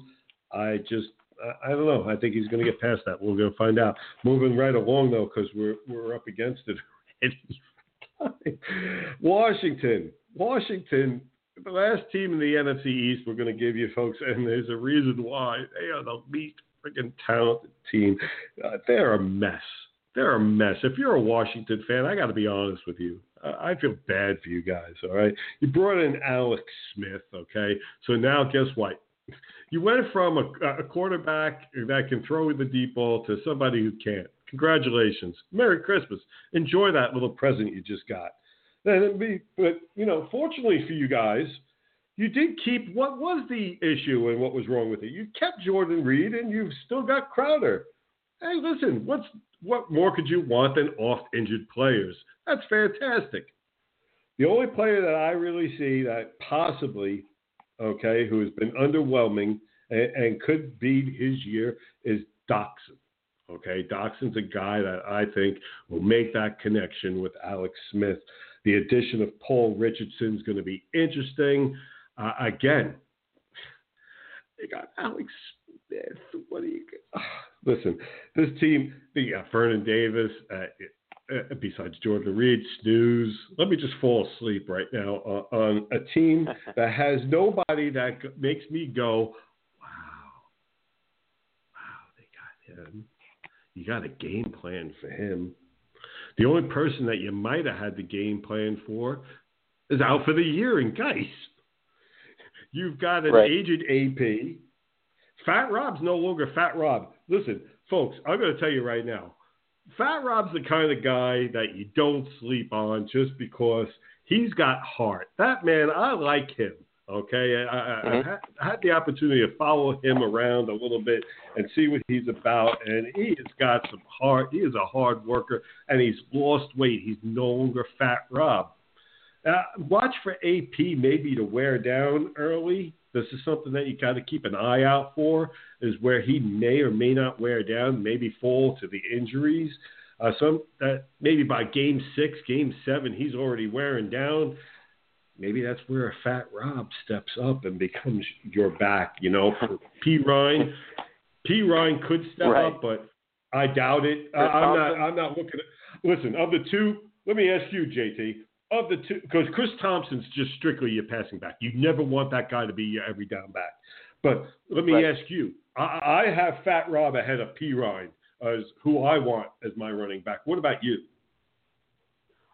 I just, I, I don't know. I think he's going to get past that. We're going to find out. Moving right along though, because we're we're up against it. Washington, Washington, the last team in the NFC East. We're going to give you folks, and there's a reason why they are the least freaking talented team. Uh, they're a mess. They're a mess. If you're a Washington fan, I got to be honest with you. I feel bad for you guys. All right, you brought in Alex Smith. Okay, so now guess what? You went from a, a quarterback that can throw the deep ball to somebody who can't. Congratulations. Merry Christmas. Enjoy that little present you just got. Then be, but you know, fortunately for you guys, you did keep what was the issue and what was wrong with it? You kept Jordan Reed and you've still got Crowder. Hey, listen, what's what more could you want than oft injured players? That's fantastic. The only player that I really see that possibly, okay, who has been underwhelming and, and could beat his year is Doctson. Okay, Doctson's a guy that I think will make that connection with Alex Smith. The addition of Paul Richardson is going to be interesting. Uh, again, they got Alex Smith. What do you? Uh, listen, this team, they got Vernon Davis. Uh, uh, besides Jordan Reed, snooze. Let me just fall asleep right now on a team that has nobody that makes me go, wow, wow, they got him. You got a game plan for him. The only person that you might have had the game plan for is out for the year in Guice. You've got an right. aged AP. Fat Rob's no longer Fat Rob. Listen, folks, I'm going to tell you right now. Fat Rob's the kind of guy that you don't sleep on just because he's got heart. That man, I like him. Okay, I, I, mm-hmm. I, had the opportunity to follow him around a little bit and see what he's about, and he has got some heart. He is a hard worker, and he's lost weight. He's no longer Fat Rob. Uh, watch for AP maybe to wear down early. This is something that you got to keep an eye out for. Is where he may or may not wear down, maybe fall to the injuries. Uh, some that maybe by game six, game seven, he's already wearing down. Maybe that's where a fat Rob steps up and becomes your back. You know, for Perine. P Ryan could step right. up, but I doubt it. Uh, I'm not. I'm not looking at. Listen, of the two, let me ask you, JT of the two, because Chris Thompson's just strictly your passing back. You never want that guy to be your every down back. But let me right. ask you, I, I, have Fat Rob ahead of Perine as who I want as my running back. What about you?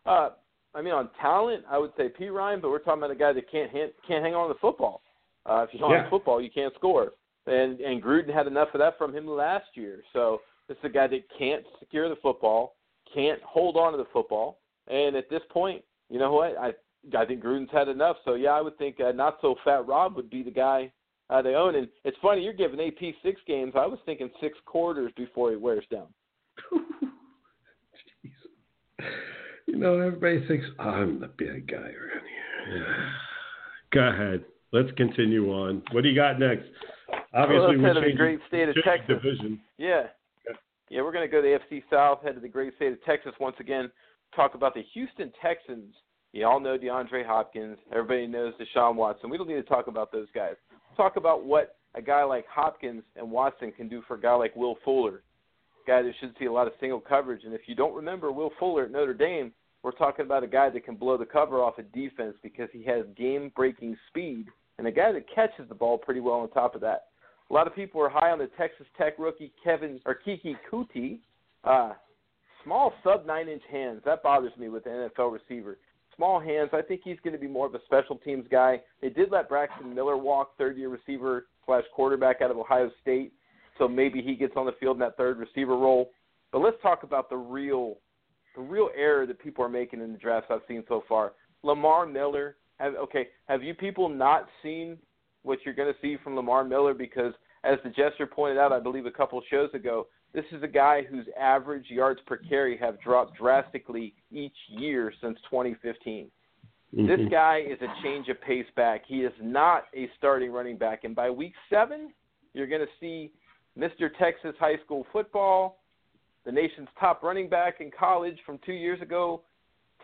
Uh, I mean, on talent, I would say Perine, but we're talking about a guy that can't hand, can't hang on to the football. Uh, if you don't Yeah. have football, you can't score. And and Gruden had enough of that from him last year. So this is a guy that can't secure the football, can't hold on to the football, and at this point, you know what? I I think Gruden's had enough. So yeah, I would think uh, not so fat Rob would be the guy uh, they own. And it's funny you're giving AP six games. I was thinking six quarters before he wears down. You know, everybody thinks I'm the bad guy around here. Go ahead. Let's continue on. What do you got next? Obviously, we're to the changing, great state of Texas. division. Yeah. Yeah, we're going to go to the FC South, head to the great state of Texas once again, talk about the Houston Texans. You all know DeAndre Hopkins. Everybody knows Deshaun Watson. We don't need to talk about those guys. Talk about what a guy like Hopkins and Watson can do for a guy like Will Fuller, guy that should see a lot of single coverage. And if you don't remember Will Fuller at Notre Dame, we're talking about a guy that can blow the cover off a defense because he has game-breaking speed and a guy that catches the ball pretty well on top of that. A lot of people are high on the Texas Tech rookie Kevin or Keke Coutee. Uh, small sub nine inch hands. That bothers me with the NFL receiver. Small hands. I think he's going to be more of a special teams guy. They did let Braxton Miller walk, third year receiver slash quarterback out of Ohio State. So maybe he gets on the field in that third receiver role. But let's talk about the real the real error that people are making in the drafts I've seen so far. Lamar Miller. Have, okay, have you people not seen what you're going to see from Lamar Miller? Because as the Jester pointed out, I believe a couple shows ago, this is a guy whose average yards per carry have dropped drastically each year since 2015. This Mhm. guy is a change of pace back. He is not a starting running back. And by week seven, you're going to see Mr. Texas high school football, the nation's top running back in college from two years ago,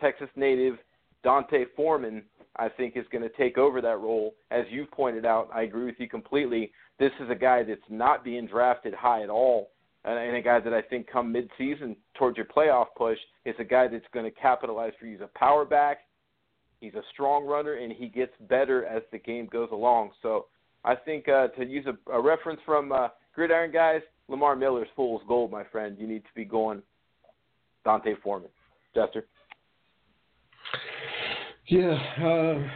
Texas native D'Onta Foreman, I think, is going to take over that role. As you've pointed out, I agree with you completely. This is a guy that's not being drafted high at all. And a guy that I think come midseason towards your playoff push is a guy that's going to capitalize for you. He's a power back. He's a strong runner, and he gets better as the game goes along. So I think uh, to use a, a reference from uh, Gridiron Guys, Lamar Miller's fool's gold, my friend. You need to be going D'Onta Foreman. Jester. Yeah, uh,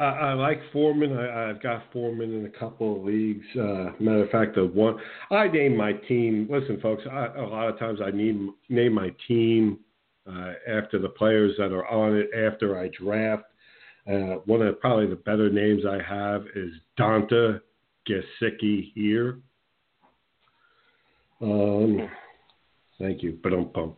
I, I like Foreman. I, I've got Foreman in a couple of leagues. Uh, matter of fact, the one I name my team. Listen, folks, I, a lot of times I name name my team uh, after the players that are on it after I draft. Uh, one of the, probably the better names I have is Donta Gesicki here. Um, thank you, but um, pump.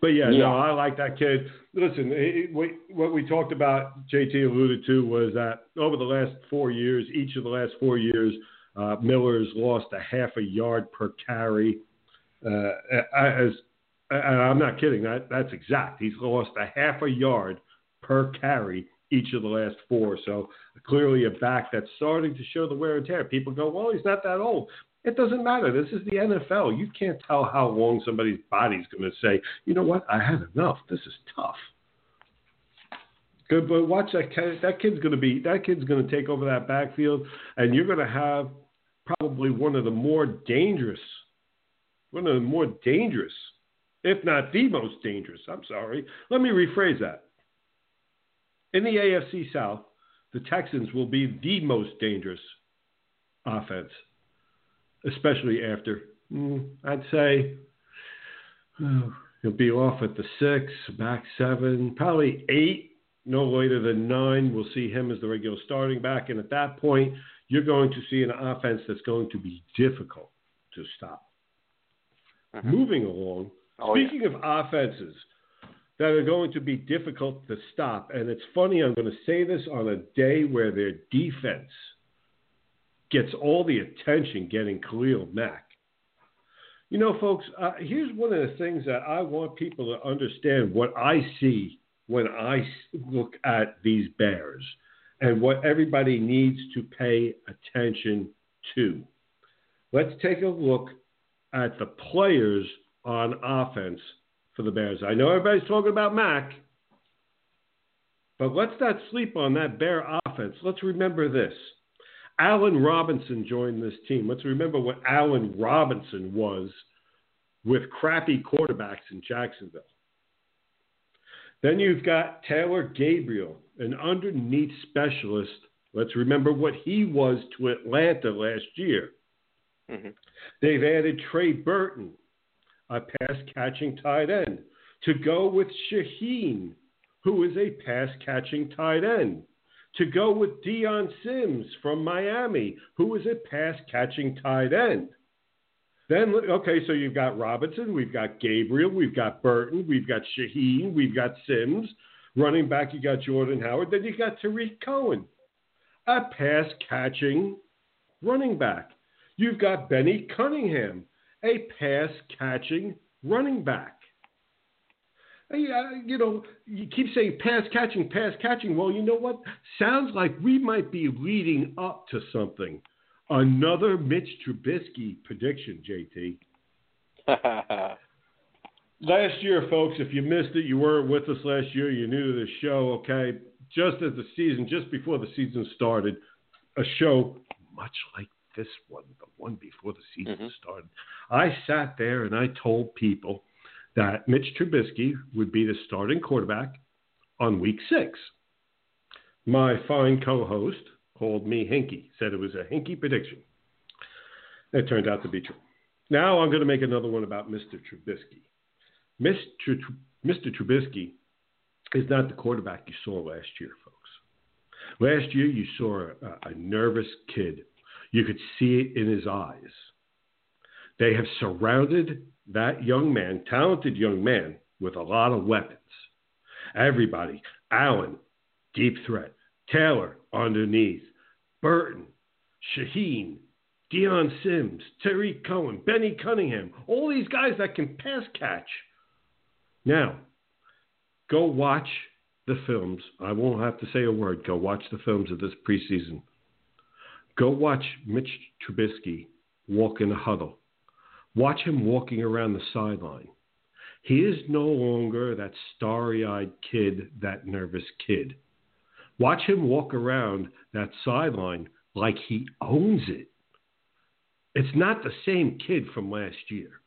But yeah, Yeah. no, I like that kid. Listen, it, what, what we talked about, JT alluded to, was that over the last four years, each of the last four years, uh, Miller's lost a half a yard per carry. Uh, as and I'm not kidding, that that's exact. He's lost a half a yard per carry each of the last four. So clearly a back that's starting to show the wear and tear. People go, well, he's not that old. It doesn't matter. This is the NFL. You can't tell how long somebody's body's going to say, you know what, I had enough. This is tough. Good, but watch that kid. That kid's going to be. That kid's going to take over that backfield, and you're going to have probably one of the more dangerous, one of the more dangerous, if not the most dangerous. I'm sorry. Let me rephrase that. In the AFC South, the Texans will be the most dangerous offense especially after, mm, I'd say, oh, he'll be off at the six, back seven, probably eight, no later than nine. We'll see him as the regular starting back. And at that point, you're going to see an offense that's going to be difficult to stop. Moving along, Oh, yeah. speaking of offenses that are going to be difficult to stop, and it's funny, I'm going to say this on a day where their defense gets all the attention getting Khalil Mack. You know, folks, uh, here's one of the things that I want people to understand what I see when I look at these Bears and what everybody needs to pay attention to. Let's take a look at the players on offense for the Bears. I know everybody's talking about Mack, but let's not sleep on that Bear offense. Let's remember this. Allen Robinson joined this team. Let's remember what Allen Robinson was with crappy quarterbacks in Jacksonville. Then you've got Taylor Gabriel, an underneath specialist. Let's remember what he was to Atlanta last year. hmm They've added Trey Burton, a pass catching tight end, to go with Shaheen, who is a pass catching tight end, to go with Dion Sims from Miami, who is a pass catching tight end. Then, okay, so you've got Robinson, we've got Gabriel, we've got Burton, we've got Shaheen, we've got Sims. Running back, you got Jordan Howard. Then you got Tarik Cohen, a pass catching running back. You've got Benny Cunningham, a pass catching running back. Uh, you know, you keep saying pass catching, pass catching. Well, you know what? Sounds like we might be leading up to something. Another Mitch Trubisky prediction, JT. Last year, folks, if you missed it, you weren't with us last year, you're new to the show, okay? Just as the season, just before the season started, a show much like this one, the one before the season Mhm. started, I sat there and I told people that Mitch Trubisky would be the starting quarterback on week six. My fine co host called me Hinky, said it was a Hinky prediction. It turned out to be true. Now I'm going to make another one about Mr. Trubisky. Mr. Tr- Mr. Trubisky is not the quarterback you saw last year, folks. Last year, you saw a, a nervous kid. You could see it in his eyes. They have surrounded that young man, talented young man, with a lot of weapons. Everybody, Allen, deep threat. Taylor, underneath. Burton, Shaheen, Dion Sims, Tarik Cohen, Benny Cunningham, all these guys that can pass catch. Now, go watch the films. I won't have to say a word. Go watch the films of this preseason. Go watch Mitch Trubisky walk in a huddle. Watch him walking around the sideline. He is no longer that starry eyed kid, that nervous kid. Watch him walk around that sideline like he owns it. It's not the same kid from last year.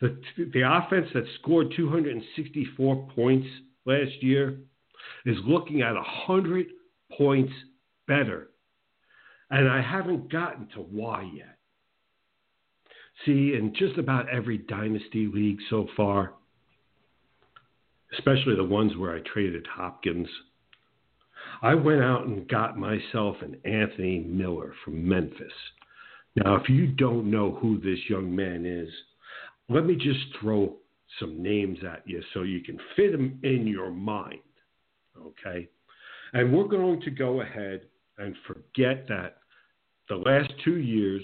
The, the offense that scored 264 points last year is looking at 100 points better. And I haven't gotten to why yet. See, in just about every dynasty league so far, especially the ones where I traded Hopkins, I went out and got myself an Anthony Miller from Memphis. Now, if you don't know who this young man is, let me just throw some names at you so you can fit them in your mind. Okay? And we're going to go ahead and forget that the last two years,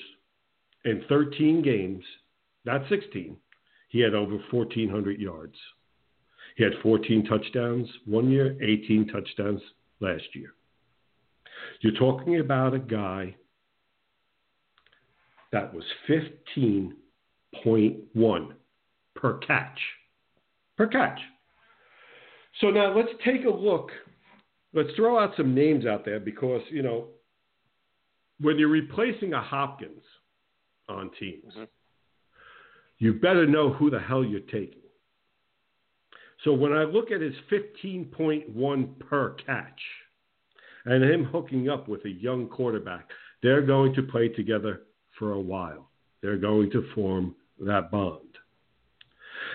in 13 games, not 16, he had over 1,400 yards. He had 14 touchdowns one year, 18 touchdowns last year. You're talking about a guy that was 15.1 per catch. Per catch. So now let's take a look. Let's throw out some names out there because, you know, when you're replacing a Hopkins on teams, Mhm. you better know who the hell you're taking. So when I look at his 15.1 per catch and him hooking up with a young quarterback, they're going to play together for a while. They're going to form that bond.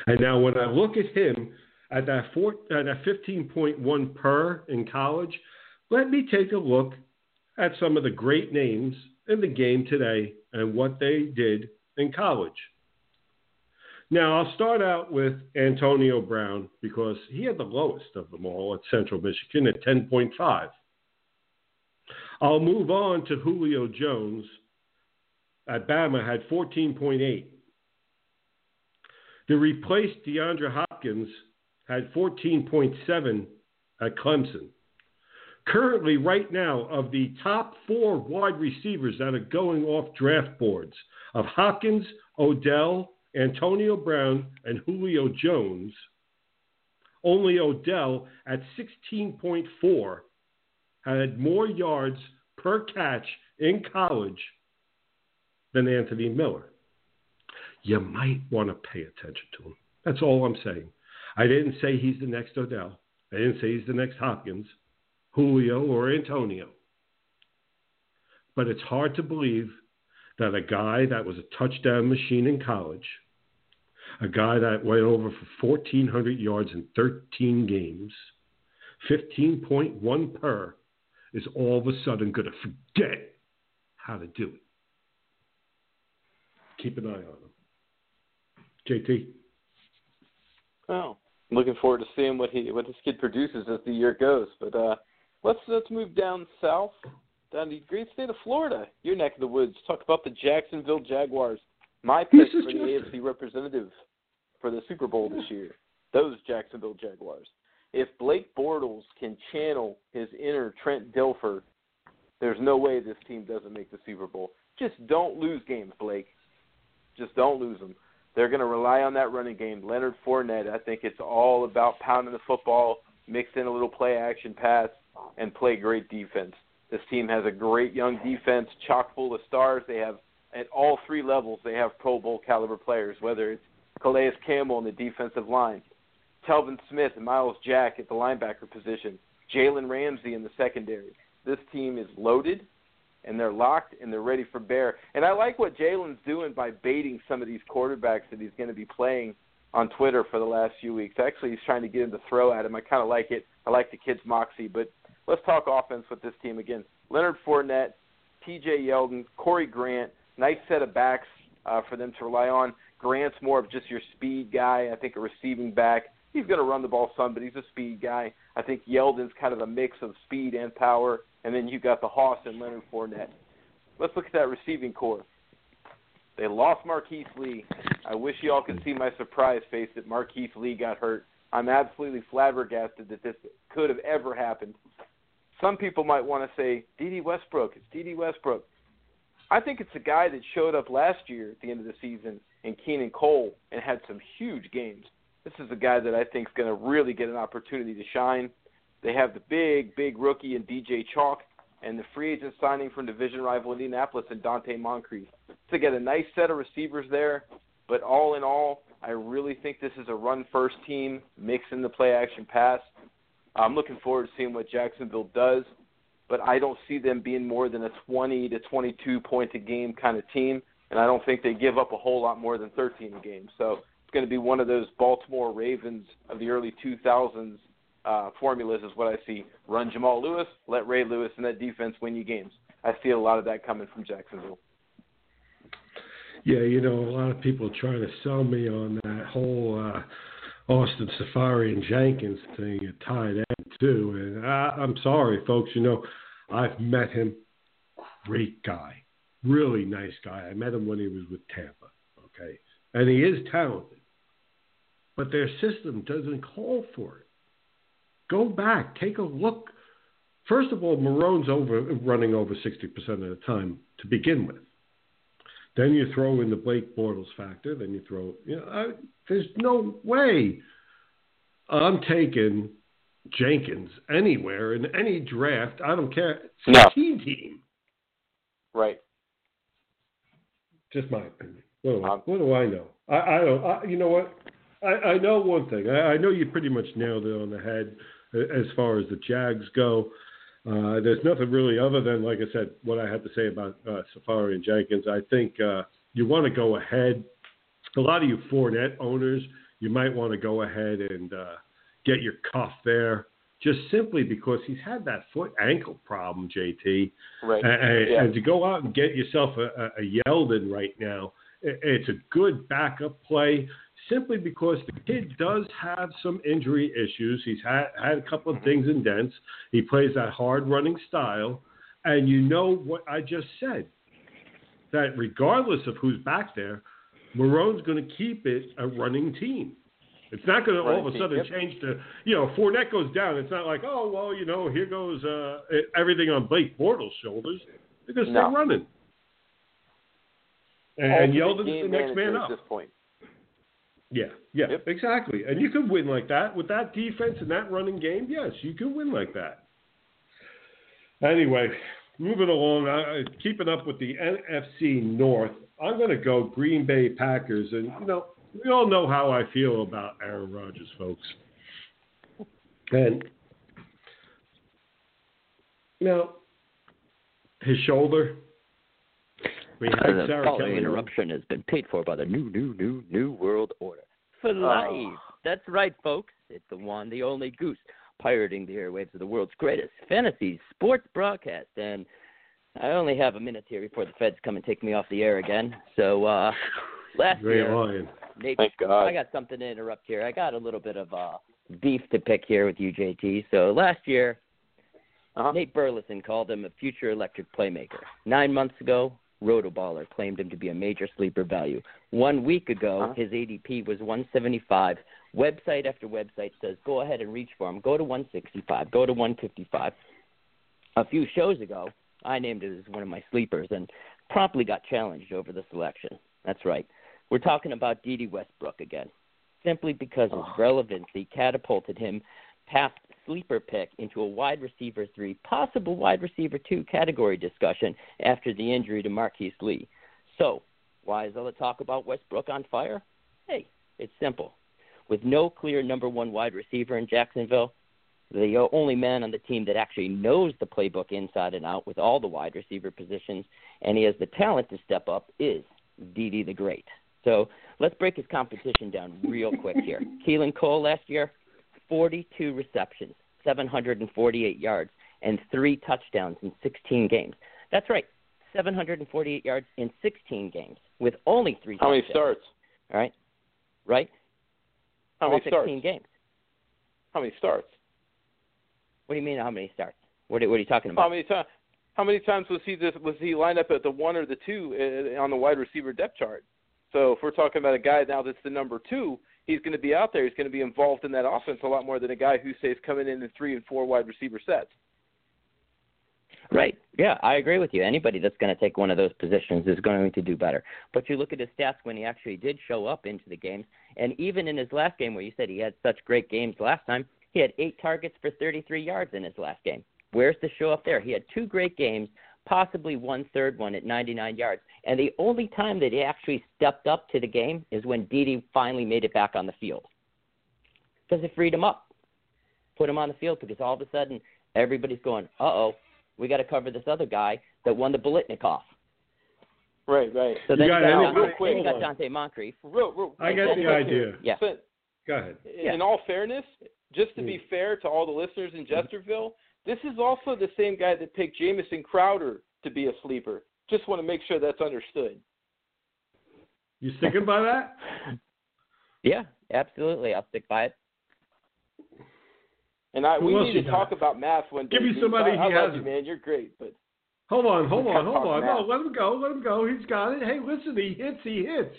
And now when I look at him at that, four, at that 15.1 per in college, let me take a look at some of the great names in the game today and what they did in college. Now, I'll start out with Antonio Brown because he had the lowest of them all at Central Michigan at 10.5. I'll move on to Julio Jones at Bama had 14.8. The replaced DeAndre Hopkins had 14.7 at Clemson. Currently, right now, of the top four wide receivers that are going off draft boards of Hopkins, Odell, Antonio Brown, and Julio Jones, only Odell at 16.4 had more yards per catch in college than Anthony Miller. You might want to pay attention to him. That's all I'm saying. I didn't say he's the next Odell. I didn't say he's the next Hopkins, Julio, or Antonio. But it's hard to believe that a guy that was a touchdown machine in college, a guy that went over for 1,400 yards in 13 games, 15.1 per, is all of a sudden going to forget how to do it. Keep an eye on him. JT. Well, I'm looking forward to seeing what he what this kid produces as the year goes. But uh, let's let's move down south, down to the great state of Florida, your neck of the woods. Talk about the Jacksonville Jaguars. My pick for the AFC representative for the Super Bowl this year. Those Jacksonville Jaguars. If Blake Bortles can channel his inner Trent Dilfer, there's no way this team doesn't make the Super Bowl. Just don't lose games, Blake. Just don't lose them. They're going to rely on that running game. Leonard Fournette, I think it's all about pounding the football, mix in a little play action pass, and play great defense. This team has a great young defense, chock full of stars. They have at all three levels. They have Pro Bowl caliber players, whether it's Calais Campbell on the defensive line, Telvin Smith and Myles Jack at the linebacker position, Jalen Ramsey in the secondary. This team is loaded and they're locked and they're ready for bear. And I like what Jalen's doing by baiting some of these quarterbacks that he's going to be playing on Twitter for the last few weeks. Actually, he's trying to get him to throw at him. I kind of like it. I like the kid's moxie. But let's talk offense with this team again. Leonard Fournette, T.J. Yeldon, Corey Grant, nice set of backs uh, for them to rely on. Grant's more of just your speed guy. I think a receiving back. He's going to run the ball some, but he's a speed guy. I think Yeldon's kind of a mix of speed and power. And then you got the Hoss and Leonard Fournette. Let's look at that receiving core. They lost Marquise Lee. I wish y'all could see my surprise face that Marquise Lee got hurt. I'm absolutely flabbergasted that this could have ever happened. Some people might want to say, Dede Westbrook. It's Dede Westbrook. I think it's a guy that showed up last year at the end of the season in Keelan Cole and had some huge games. This is a guy that I think is going to really get an opportunity to shine. They have the big, big rookie in DJ Chark and the free agent signing from division rival Indianapolis and Donte Moncrief. To get a nice set of receivers there, but all in all, I really think this is a run first team mixing the play action pass. I'm looking forward to seeing what Jacksonville does, but I don't see them being more than a 20 to 22 point a game kind of team, and I don't think they give up a whole lot more than 13 a game. So it's going to be one of those Baltimore Ravens of the early 2000s uh, formulas is what I see. Run Jamal Lewis, let Ray Lewis and that defense win you games. I see a lot of that coming from Jacksonville. Yeah, you know, a lot of people trying to sell me on that whole uh, Austin Seferian-Jenkins thing at tight end too. And I, I'm sorry, folks. You know, I've met him. Great guy, really nice guy. I met him when he was with Tampa. Okay, and he is talented, but their system doesn't call for it. Go back, take a look. First of all, Marrone's over running over 60% of the time to begin with. Then you throw in the Blake Bortles factor. Then you throw, you know, I, there's no way I'm taking Jenkins anywhere in any draft. I don't care. It's No. a team team. Right. Just my opinion. What do I, Um, what do I know? I, I don't. I, you know what? I, I know one thing. I, I know you pretty much nailed it on the head as far as the Jags go. Uh, there's nothing really other than, like I said, what I had to say about uh, Seferian-Jenkins. I think uh, you want to go ahead. A lot of you Fournette owners, you might want to go ahead and uh, get your cuff there, just simply because he's had that foot ankle problem, JT. Right. And, Yeah. and to go out and get yourself a, a, a Yeldon right now, it's a good backup play simply because the kid does have some injury issues. He's had, had a couple of things in dents. He plays that hard running style. And you know what I just said that regardless of who's back there, Marrone's going to keep it a running team. It's not going to all of a sudden change to, you know, Fournette goes down. It's not like, oh, well, you know, here goes uh, everything on Blake Bortles' shoulders. They're going to stay No. running. And, and Yeldon's the next man at up. this point. Yeah, yeah, Yep. exactly. And you could win like that with that defense and that running game. Yes, you could win like that. Anyway, moving along, I, keeping up with the NFC North, I'm going to go Green Bay Packers, and you know we all know how I feel about Aaron Rodgers, folks. And now, his shoulder. We had the Sarah following Kelly. interruption has been paid for by the new, new, new, new world order. For life. That's right, folks. It's the one, the only goose, pirating the airwaves of the world's greatest fantasy sports broadcast. And I only have a minute here before the feds come and take me off the air again. So uh last Great year, lion. Nate, Thank God. I got something to interrupt here. I got a little bit of uh beef to pick here with you, JT. So last year, Uh-huh. Nate Burleson called him a future electric playmaker. Nine months ago, Rotoballer claimed him to be a major sleeper value. One week ago, Uh-huh. his ADP was 175. Website after website says go ahead and reach for him. Go to 165. Go to 155. A few shows ago, I named it as one of my sleepers and promptly got challenged over the selection. That's right. We're talking about Dede Westbrook again, simply because his relevancy catapulted him past sleeper pick into a wide receiver three, possible wide receiver two category discussion after the injury to Marquise Lee. So, why is all the talk about Westbrook on fire? Hey, it's simple. With no clear number one wide receiver in Jacksonville, the only man on the team that actually knows the playbook inside and out with all the wide receiver positions, and he has the talent to step up, is Dede the Great. So let's break his competition down real quick here. Keelan Cole last year, 42 receptions, 748 yards, and three touchdowns in 16 games. That's right, 748 yards in 16 games with only three How many touchdowns. starts? All right, right? How All many 16 starts? games. How many starts? What do you mean? How many starts? What are, what are you talking about? How many times? How many times was he this, was he lined up at the one or the two uh, on the wide receiver depth chart? So if we're talking about a guy now that's the number two, he's going to be out there. He's going to be involved in that offense a lot more than a guy who says coming in in three and four wide receiver sets. Right. Yeah, I agree with you. Anybody that's going to take one of those positions is going to do better. But you look at his stats when he actually did show up into the games, and even in his last game where you said he had such great games last time, he had eight targets for 33 yards in his last game. Where's the show up there? He had two great games, possibly one third one at 99 yards. And the only time that he actually stepped up to the game is when Dede finally made it back on the field. Because it freed him up, put him on the field, because all of a sudden everybody's going, uh oh, we got to cover this other guy that won the Biletnikoff. Right, right. So You then got you got, anybody- Dante, then you got. Donte Moncrief. Real, real, I get the idea. here. Yeah. So, Go ahead. Yeah. In all fairness, just to be fair to all the listeners in Jesterville, this is also the same guy that picked Jamison Crowder to be a sleeper. Just want to make sure that's understood. You sticking by that? Yeah, absolutely. I'll stick by it. And I Who we need you to got? talk about math one day. Give me Goose. somebody I, he I you, hasn't. man. You're great, but Hold on, hold on, hold talk on. No, let him go. Let him go. He's got it. Hey, listen, he hits, he hits.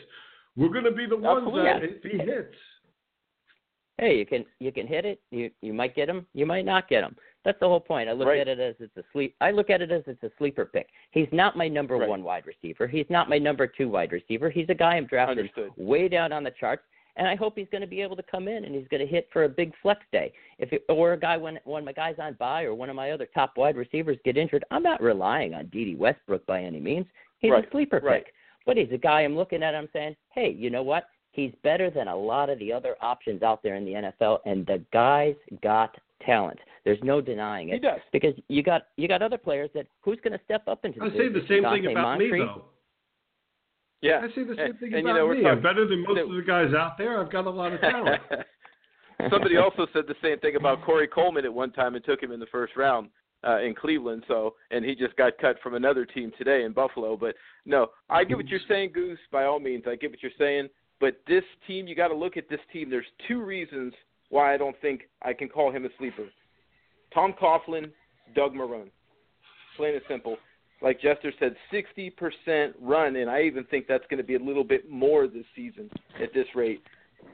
We're going to be the ones that if he hits. Hey, you can you can hit it. You you might get him. You might not get him. That's the whole point. I look Right. at it as it's a sleep. I look at it as it's a sleeper pick. He's not my number Right. one wide receiver. He's not my number two wide receiver. He's a guy I'm drafting Understood. way down on the charts, and I hope he's going to be able to come in and he's going to hit for a big flex day. If it, or a guy when one of my guys on by or one of my other top wide receivers get injured, I'm not relying on Dede Westbrook by any means. He's Right. a sleeper pick, but he's a guy I'm looking at. I'm saying, hey, you know what? He's better than a lot of the other options out there in the NFL, and the guy's got talent. There's no denying he it. does. Because you got you got other players that who's going to step up into the I say the same Dante thing about me, though. Yeah. I say the same And- thing and, you about know, me. talking- I'm better than most that- of the guys out there. I've got a lot of talent. Somebody also said the same thing about Corey Coleman at one time and took him in the first round uh, in Cleveland. So, and he just got cut from another team today in Buffalo. But no, I get what you're saying, Goose. By all means, I get what you're saying. But this team, you got to look at this team. There's two reasons why I don't think I can call him a sleeper. Tom Coughlin, Doug Marrone. Plain and simple. Like Jester said, 60% run, and I even think that's going to be a little bit more this season at this rate.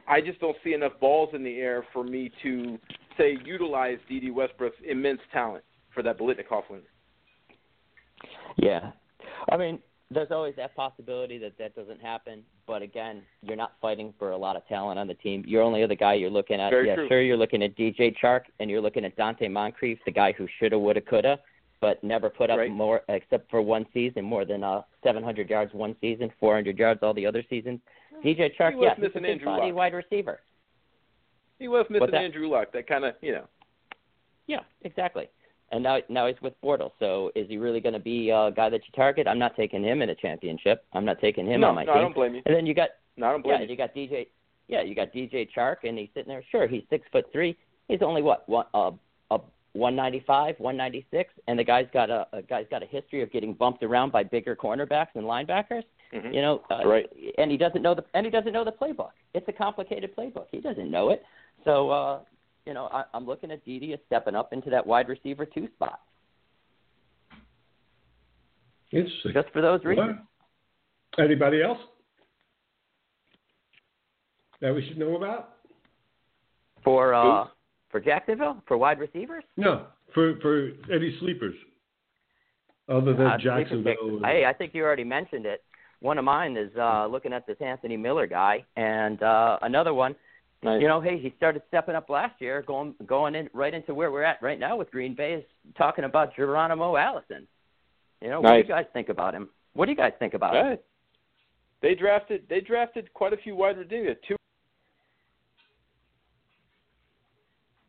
I just don't see enough balls in the air for me to say utilize Dede Westbrook's immense talent for that Biletnikoff win. Yeah, I mean, there's always that possibility that that doesn't happen. But again, you're not fighting for a lot of talent on the team. You're only the guy you're looking at, Very yeah, true. sure, you're looking at DJ Chark and you're looking at Donte Moncrief, the guy who shoulda, woulda, coulda, but never put up Right. more except for one season, more than uh 700 yards one season, 400 yards all the other seasons. DJ Chark, He was yeah, a missing Andrew body Luck. wide receiver. He was missing? Andrew Luck. That kind of, you know. Yeah, exactly. And now now he's with Bortles. So is he really going to be a guy that you target? I'm not taking him in a championship. I'm not taking him no, on my no, team. I don't blame you. And then you got No, I don't yeah, blame you. you got DJ. Yeah, you got DJ Chark, and he's sitting there. Sure, he's six foot three. He's only what one uh, a 195, 196, and the guy's got a, a guy's got a history of getting bumped around by bigger cornerbacks and linebackers. Mhm. You know, uh, Right. And he doesn't know the and he doesn't know the playbook. It's a complicated playbook. He doesn't know it. So uh, you know, I, I'm looking at Dede as stepping up into that wide receiver two spot Interesting. just for those reasons. What? Anybody else that we should know about? For uh, for Jacksonville, for wide receivers. No, for for any sleepers other than Uh, Jacksonville. Hey, I think you already mentioned it. One of mine is uh, looking at this Anthony Miller guy, and uh, another one. Nice. You know, hey, he started stepping up last year, going going in right into where we're at right now with Green Bay is talking about Geronimo Allison. You know, what do you guys think about him? What do you guys think about him? They drafted they drafted quite a few wide receivers. Two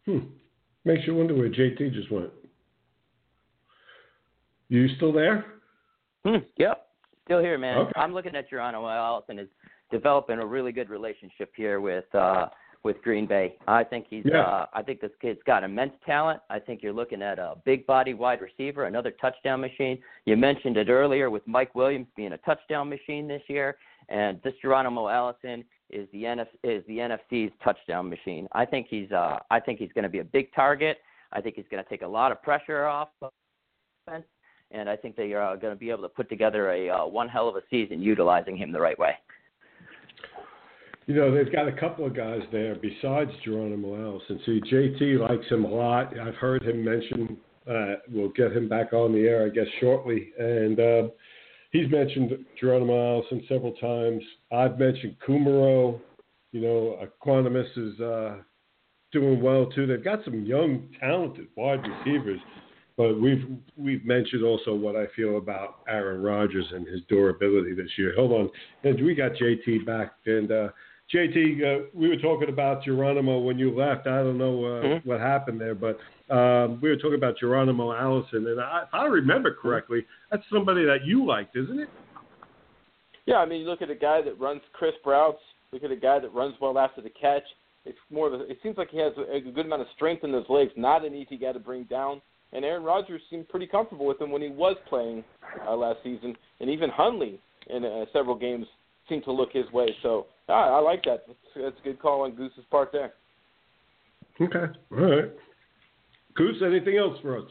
Hmm. Makes you wonder where JT just went. You still there? Hmm, yep, still here, man. Okay. I'm looking at Geronimo Allison is developing a really good relationship here with uh, with Green Bay. I think he's. Yeah. Uh, I think this kid's got immense talent. I think you're looking at a big body wide receiver, another touchdown machine. You mentioned it earlier with Mike Williams being a touchdown machine this year, and this Geronimo Allison is the NF, is the NFC's touchdown machine. I think he's. Uh, I think he's going to be a big target. I think he's going to take a lot of pressure off offense and I think they are going to be able to put together a uh, one hell of a season utilizing him the right way. You know, they've got a couple of guys there besides Geronimo Allison. See, JT likes him a lot. I've heard him mention, uh, we'll get him back on the air, I guess, shortly. And uh, he's mentioned Geronimo Allison several times. I've mentioned Kumaro. You know, Equanimeous is uh, doing well, too. They've got some young, talented wide receivers. But we've we've mentioned also what I feel about Aaron Rodgers and his durability this year. Hold on, and we got JT back. And uh, JT, uh, we were talking about Geronimo when you left. I don't know uh, Mhm. what happened there, but um, we were talking about Geronimo Allison, and I, if I remember correctly, that's somebody that you liked, isn't it? Yeah, I mean, you look at a guy that runs crisp routes. Look at a guy that runs well after the catch. It's more of a, it seems like he has a, a good amount of strength in those legs. Not an easy guy to bring down. And Aaron Rodgers seemed pretty comfortable with him when he was playing uh, last season. And even Hundley in uh, several games seemed to look his way. So ah, I like that. That's, that's a good call on Goose's part there. Okay, all right. Goose, anything else for us?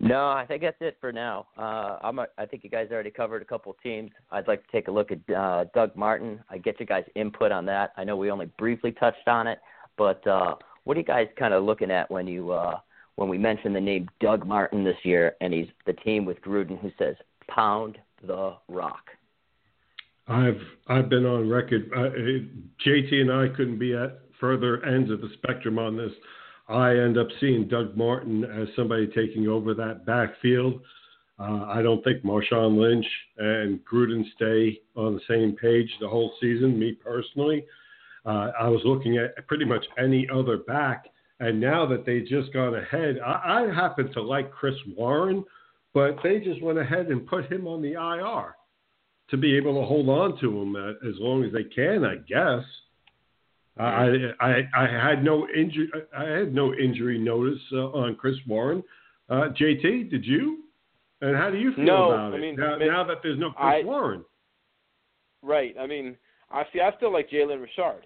No, I think that's it for now. Uh, I'm a, I think you guys already covered a couple teams. I'd like to take a look at uh, Doug Martin. I get you guys' input on that. I know we only briefly touched on it, but uh, what are you guys kind of looking at when you uh, when we mention the name Doug Martin this year, and he's the team with Gruden who says pound the rock. I've I've been on record. Uh, JT and I couldn't be at further ends of the spectrum on this. I end up seeing Doug Martin as somebody taking over that backfield. Uh, I don't think Marshawn Lynch and Gruden stay on the same page the whole season. Me personally, uh, I was looking at pretty much any other back, and now that they just gone ahead, I, I happen to like Chris Warren, but they just went ahead and put him on the IR to be able to hold on to him uh, as long as they can, I guess. I, I I had no injury. I had no injury notice uh, on Chris Warren. Uh, JT, did you? And how do you feel No, about I it mean, now, man, now that there's no Chris I- Warren? Right. I mean, I see. I still like Jalen Richard.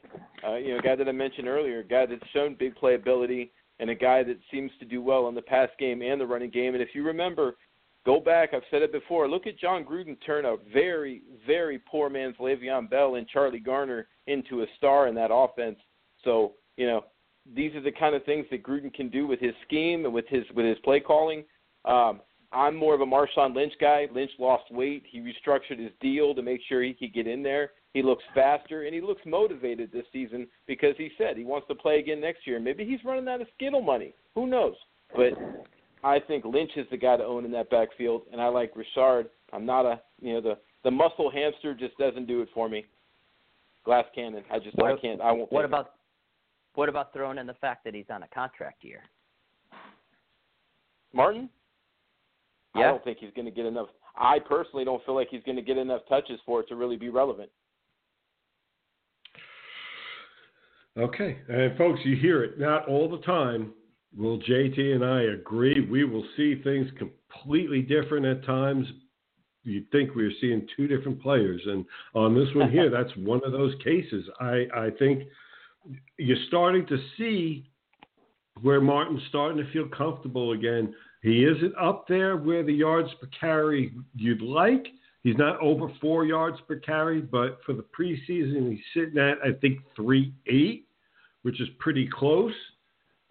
Uh, you know, a guy that I mentioned earlier, a guy that's shown big playability, and a guy that seems to do well in the pass game and the running game. And if you remember, go back. I've said it before. Look at Jon Gruden turn a very, very poor man's Le'Veon Bell and Charlie Garner into a star in that offense. So you know, these are the kind of things that Gruden can do with his scheme and with his with his play calling. Um, I'm more of a Marshawn Lynch guy. Lynch lost weight. He restructured his deal to make sure he could get in there. He looks faster and he looks motivated this season because he said he wants to play again next year. Maybe he's running out of Skittle money. Who knows? But I think Lynch is the guy to own in that backfield, and I like Richard. I'm not a you know the the muscle hamster just doesn't do it for me. Glass cannon. I just I What- can't. I won't. What take it. about what about throwing in the fact that he's on a contract year? Martin? Yeah. I don't think he's going to get enough. I personally don't feel like he's going to get enough touches for it to really be relevant. Okay, and folks, you hear it. Not all the time will JT and I agree. We will see things completely different at times. You'd think we are seeing two different players, and on this one here, that's one of those cases. I I think you're starting to see where Martin's starting to feel comfortable again. He isn't up there where the yards per carry you'd like. He's not over four yards per carry, but for the preseason, he's sitting at I think three eight, which is pretty close.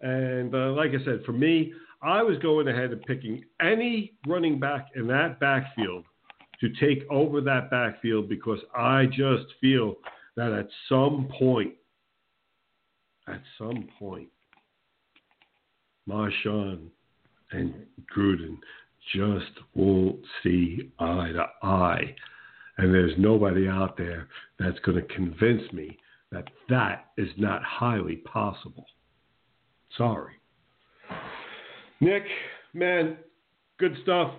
And uh, like I said, for me, I was going ahead and picking any running back in that backfield to take over that backfield because I just feel that at some point, at some point, Marshawn and Gruden just won't see eye to eye. And there's nobody out there that's going to convince me that that is not highly possible. Sorry. Nick, man, good stuff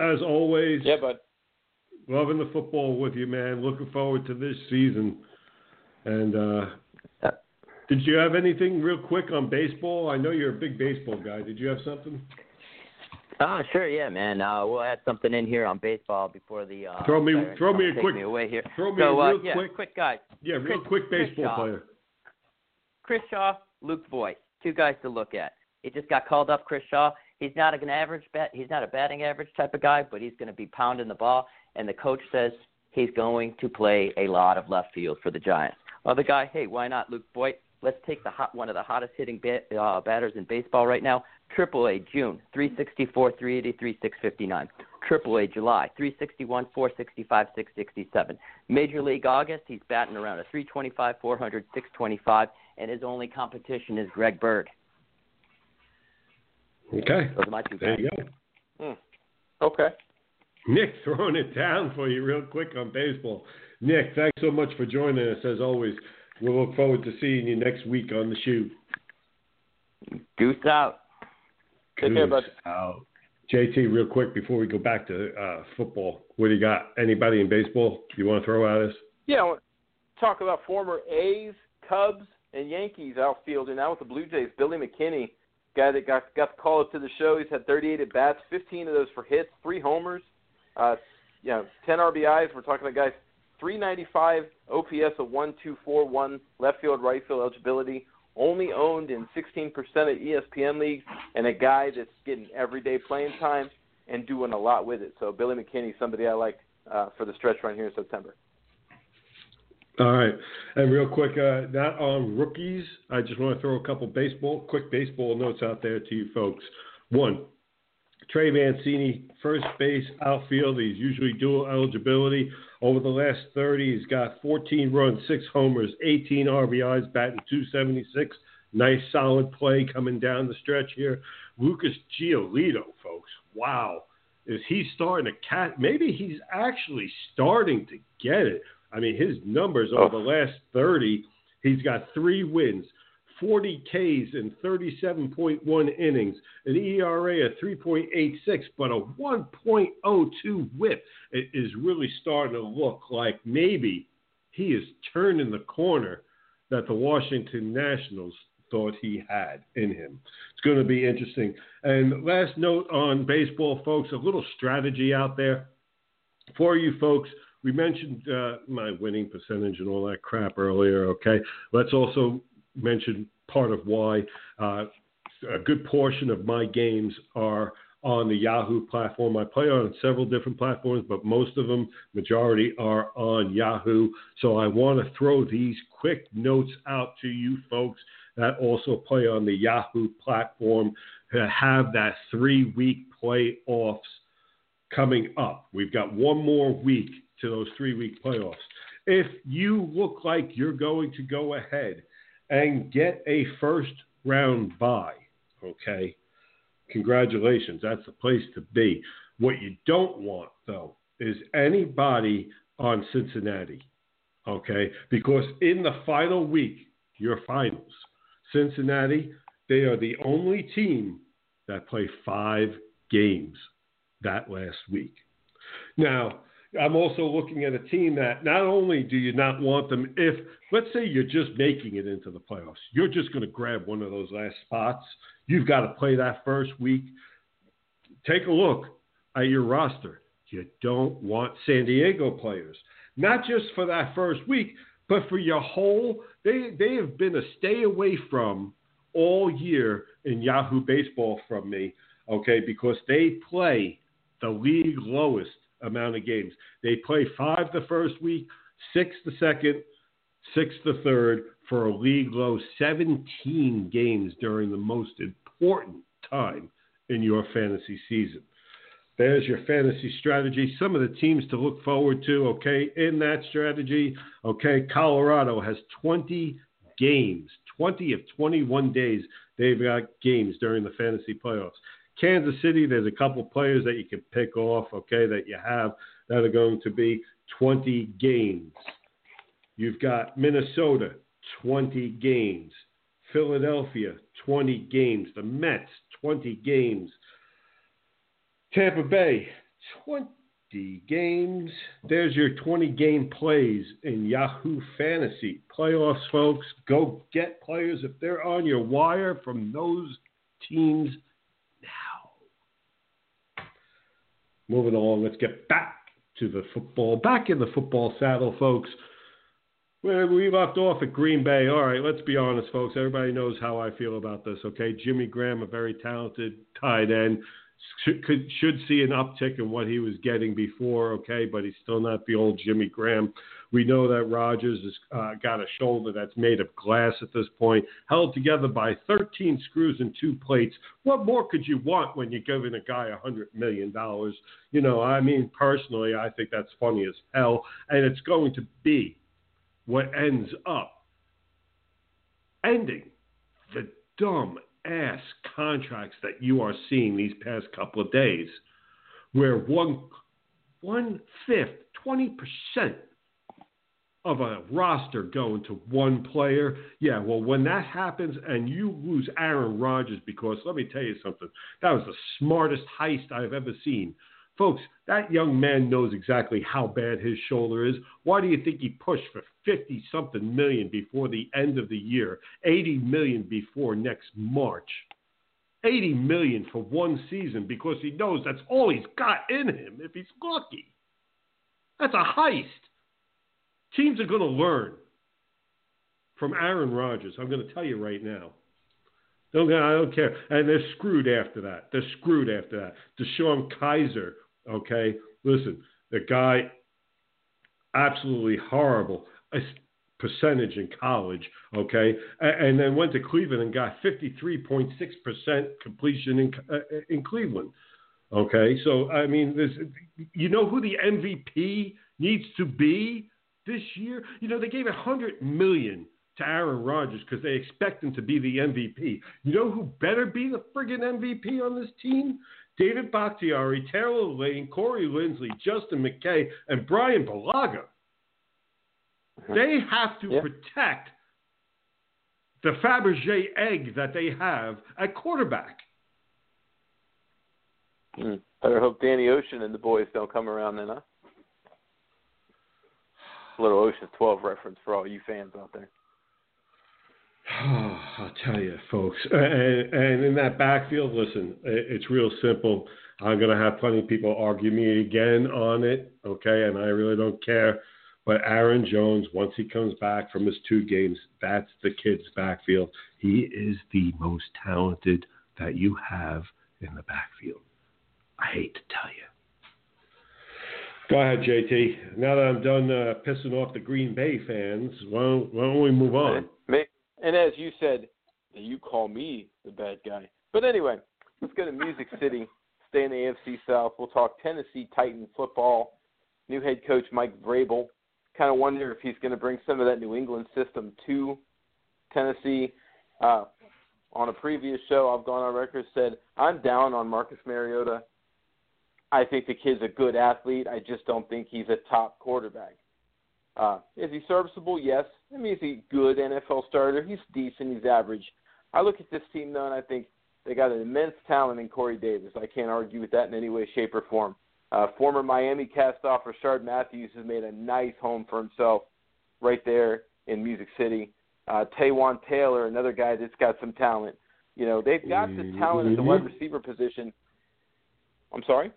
as always. Yeah, but Loving the football with you, man. Looking forward to this season. And uh, Uh, did you have anything real quick on baseball? I know you're a big baseball guy. Did you have something? Oh, sure, yeah, man. Uh, we'll add something in here on baseball before the uh, Throw me- throw me a quick- me away here. Throw me so, a uh, real yeah, quick, quick guys. yeah, real Chris- quick Chris baseball Shaw. player. Chris Shaw, Luke Voit, two guys to look at. He just got called up. Chris Shaw. He's not an average bat. He's not a batting average type of guy, but he's going to be pounding the ball. And the coach says he's going to play a lot of left field for the Giants. Other guy, hey, why not Luke Voit? Let's take the hot one of the hottest hitting bat, uh, batters in baseball right now. Triple A June, 364, 383, 659. Triple A July, 361, 465, 667. Major League August, he's batting around a 325, 400, 625, and his only competition is Greg Bird. Okay. Those are my two There guys. you go. okay. Nick throwing it down for you real quick on baseball. Nick, thanks so much for joining us as always. We'll look forward to seeing you next week on the shoot. Goose out. Take care, bud. Goose out. JT, real quick before we go back to uh, football, what do you got? Anybody in baseball you want to throw at us? Yeah, I want to talk about former A's, Cubs, and Yankees outfielder now with the Blue Jays. Billy McKinney, guy that got got the call up to the show. He's had 38 at bats, 15 of those for hits, three homers, uh, you know, 10 RBIs. We're talking about guys 395 OPS of 1241, left field, right field eligibility. Only owned in 16% of ESPN leagues, and a guy that's getting everyday playing time and doing a lot with it. So Billy McKinney, somebody I like uh, for the stretch run here in September. All right. And real quick, uh, not on rookies, I just want to throw a couple baseball, quick baseball notes out there to you folks. One, Trey Mancini, first base, outfield. He's usually dual eligibility. Over the last 30, he's got 14 runs, six homers, 18 RBIs, batting 276. Nice solid play coming down the stretch here. Lucas Giolito, folks. Wow. Is he starting to cat? Maybe he's actually starting to get it. I mean, his numbers over oh. the last 30, he's got three wins, 40 Ks in 37.1 innings, an ERA of 3.86, but a 1.02 whip. It is really starting to look like maybe he is turning the corner that the Washington Nationals thought he had in him. It's going to be interesting. And last note on baseball, folks, a little strategy out there for you folks. We mentioned uh, my winning percentage and all that crap earlier. Okay, let's also mention part of why uh, a good portion of my games are on the Yahoo platform. I play on several different platforms, but most of them, majority, are on Yahoo. So I want to throw these quick notes out to you folks that also play on the Yahoo platform to have that three week playoffs coming up. We've got one more week to those three week playoffs. If you look like you're going to go ahead and get a first round bye, okay, congratulations. That's the place to be. What you don't want, though, is anybody on Cincinnati. Okay? Because in the final week, your finals, Cincinnati, they are the only team that play five games that last week. Now, I'm also looking at a team that not only do you not want them if, let's say, you're just making it into the playoffs, you're just going to grab one of those last spots. You've got to play that first week. Take a look at your roster. You don't want San Diego players, not just for that first week, but for your whole. They they have been a stay away from all year in Yahoo Baseball from me, okay, because they play the league lowest amount of games. They play five the first week, six the second, six the third, for a league low 17 games during the most important time in your fantasy season. There's your fantasy strategy. Some of the teams to look forward to, okay, in that strategy. Okay, Colorado has 20 games, 20 of 21 days they've got games during the fantasy playoffs. Kansas City, there's a couple players that you can pick off, okay, that you have that are going to be 20 games. You've got Minnesota, 20 games. Philadelphia, 20 games. The Mets, 20 games. Tampa Bay, 20 games. There's your 20 game plays in Yahoo Fantasy. Playoffs, folks. Go get players if they're on your wire from those teams Moving along, let's get back to the football. Back in the football saddle, folks. We left off at Green Bay. All right, let's be honest, folks. Everybody knows how I feel about this, okay? Jimmy Graham, a very talented tight end, should, should see an uptick in what he was getting before, okay? But he's still not the old Jimmy Graham. We know that Rodgers has uh, got a shoulder that's made of glass at this point, held together by 13 screws and two plates. What more could you want when you're giving a guy a $100 million? You know, I mean, personally, I think that's funny as hell. And it's going to be what ends up ending the dumb ass contracts that you are seeing these past couple of days, where one one fifth, twenty percent of a roster going to one player. Yeah, well, when that happens and you lose Aaron Rodgers, because let me tell you something, that was the smartest heist I've ever seen. Folks, that young man knows exactly how bad his shoulder is. Why do you think he pushed for 50 something million before the end of the year, 80 million before next March? 80 million for one season because he knows that's all he's got in him if he's lucky. That's a heist. Teams are going to learn from Aaron Rodgers. I'm going to tell you right now. Don't, I don't care. And they're screwed after that. They're screwed after that. DeShone Kizer, okay? Listen, the guy, absolutely horrible percentage in college, okay? And then went to Cleveland and got 53.6% completion in, uh, in Cleveland. Okay, so I mean, this, you know who the MVP needs to be this year. You know, they gave a hundred million to Aaron Rodgers because they expect him to be the MVP. You know who better be the friggin' MVP on this team? David Bakhtiari, Taylor Lane, Corey Linsley, Justin McCray, and Brian Bulaga. Uh-huh. They have to yeah. protect the Fabergé egg that they have at quarterback. Hmm. Better hope Danny Ocean and the boys don't come around then, huh? Little Ocean's Twelve reference for all you fans out there. I'll tell you, folks. And, and in that backfield, listen, it's real simple. I'm going to have plenty of people argue me again on it, okay? And I really don't care. But Aaron Jones, once he comes back from his two games, that's the kid's backfield. He is the most talented that you have in the backfield. I hate to tell you. Go ahead, JT. Now that I'm done uh, pissing off the Green Bay fans, why don't, why don't we move on? And as you said, you call me the bad guy. But anyway, let's go to Music City. Stay in the AFC South. We'll talk Tennessee Titan football. New head coach Mike Vrabel. Kind of wonder if he's going to bring some of that New England system to Tennessee. Uh, on a previous show, I've gone on record said I'm down on Marcus Mariota I think the kid's a good athlete. I just don't think he's a top quarterback. Uh, is he serviceable? Yes. I mean, is he good NFL starter? He's decent. He's average. I look at this team though, and I think they got an immense talent in Corey Davis. I can't argue with that in any way, shape, or form. Uh, former Miami cast-off Rishard Matthews has made a nice home for himself right there in Music City. Uh, Taywan Taylor, another guy that's got some talent. You know, they've got the talent at the wide receiver position. I'm sorry.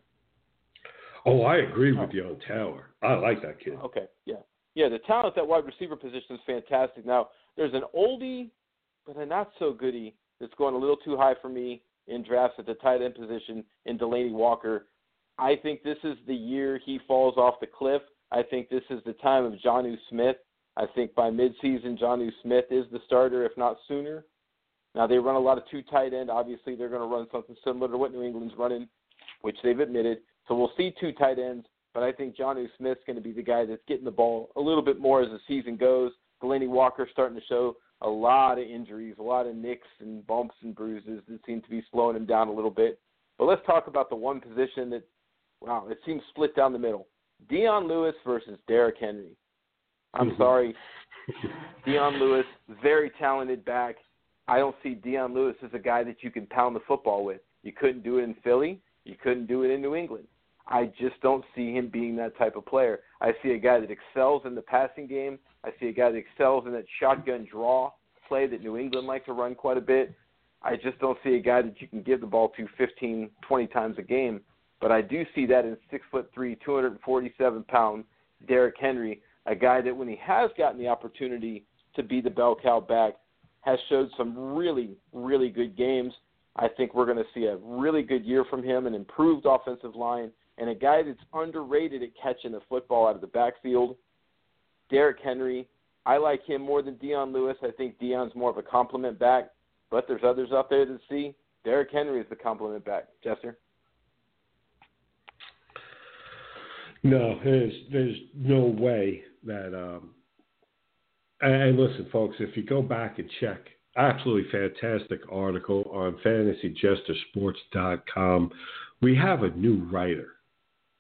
Oh, I agree oh. with you on Tower. I like that kid. Okay, yeah, yeah. The talent at that wide receiver position is fantastic. Now, there's an oldie, but a not so goodie that's going a little too high for me in drafts at the tight end position in Delanie Walker. I think this is the year he falls off the cliff. I think this is the time of Jonnu Smith. I think by midseason, Jonnu Smith is the starter, if not sooner. Now they run a lot of two tight end. Obviously, they're going to run something similar to what New England's running, which they've admitted. So we'll see two tight ends, but I think Jonnu Smith's going to be the guy that's getting the ball a little bit more as the season goes. Delanie Walker starting to show a lot of injuries, a lot of nicks and bumps and bruises that seem to be slowing him down a little bit. But let's talk about the one position that, wow, it seems split down the middle. Dion Lewis versus Derrick Henry. I'm mm-hmm. sorry. Dion Lewis, very talented back. I don't see Dion Lewis as a guy that you can pound the football with. You couldn't do it in Philly. You couldn't do it in New England. I just don't see him being that type of player. I see a guy that excels in the passing game. I see a guy that excels in that shotgun draw play that New England like to run quite a bit. I just don't see a guy that you can give the ball to 15, 20 times a game. But I do see that in six foot three, 247 pound Derrick Henry, a guy that when he has gotten the opportunity to be the bell cow back, has showed some really, really good games. I think we're going to see a really good year from him, an improved offensive line, and a guy that's underrated at catching the football out of the backfield. Derrick Henry, I like him more than Dion Lewis. I think Dion's more of a complement back, but there's others out there that see Derrick Henry is the complement back. Jester. No, there's there's no way that. Um, and listen, folks, if you go back and check, absolutely fantastic article on FantasyJesterSports.com. We have a new writer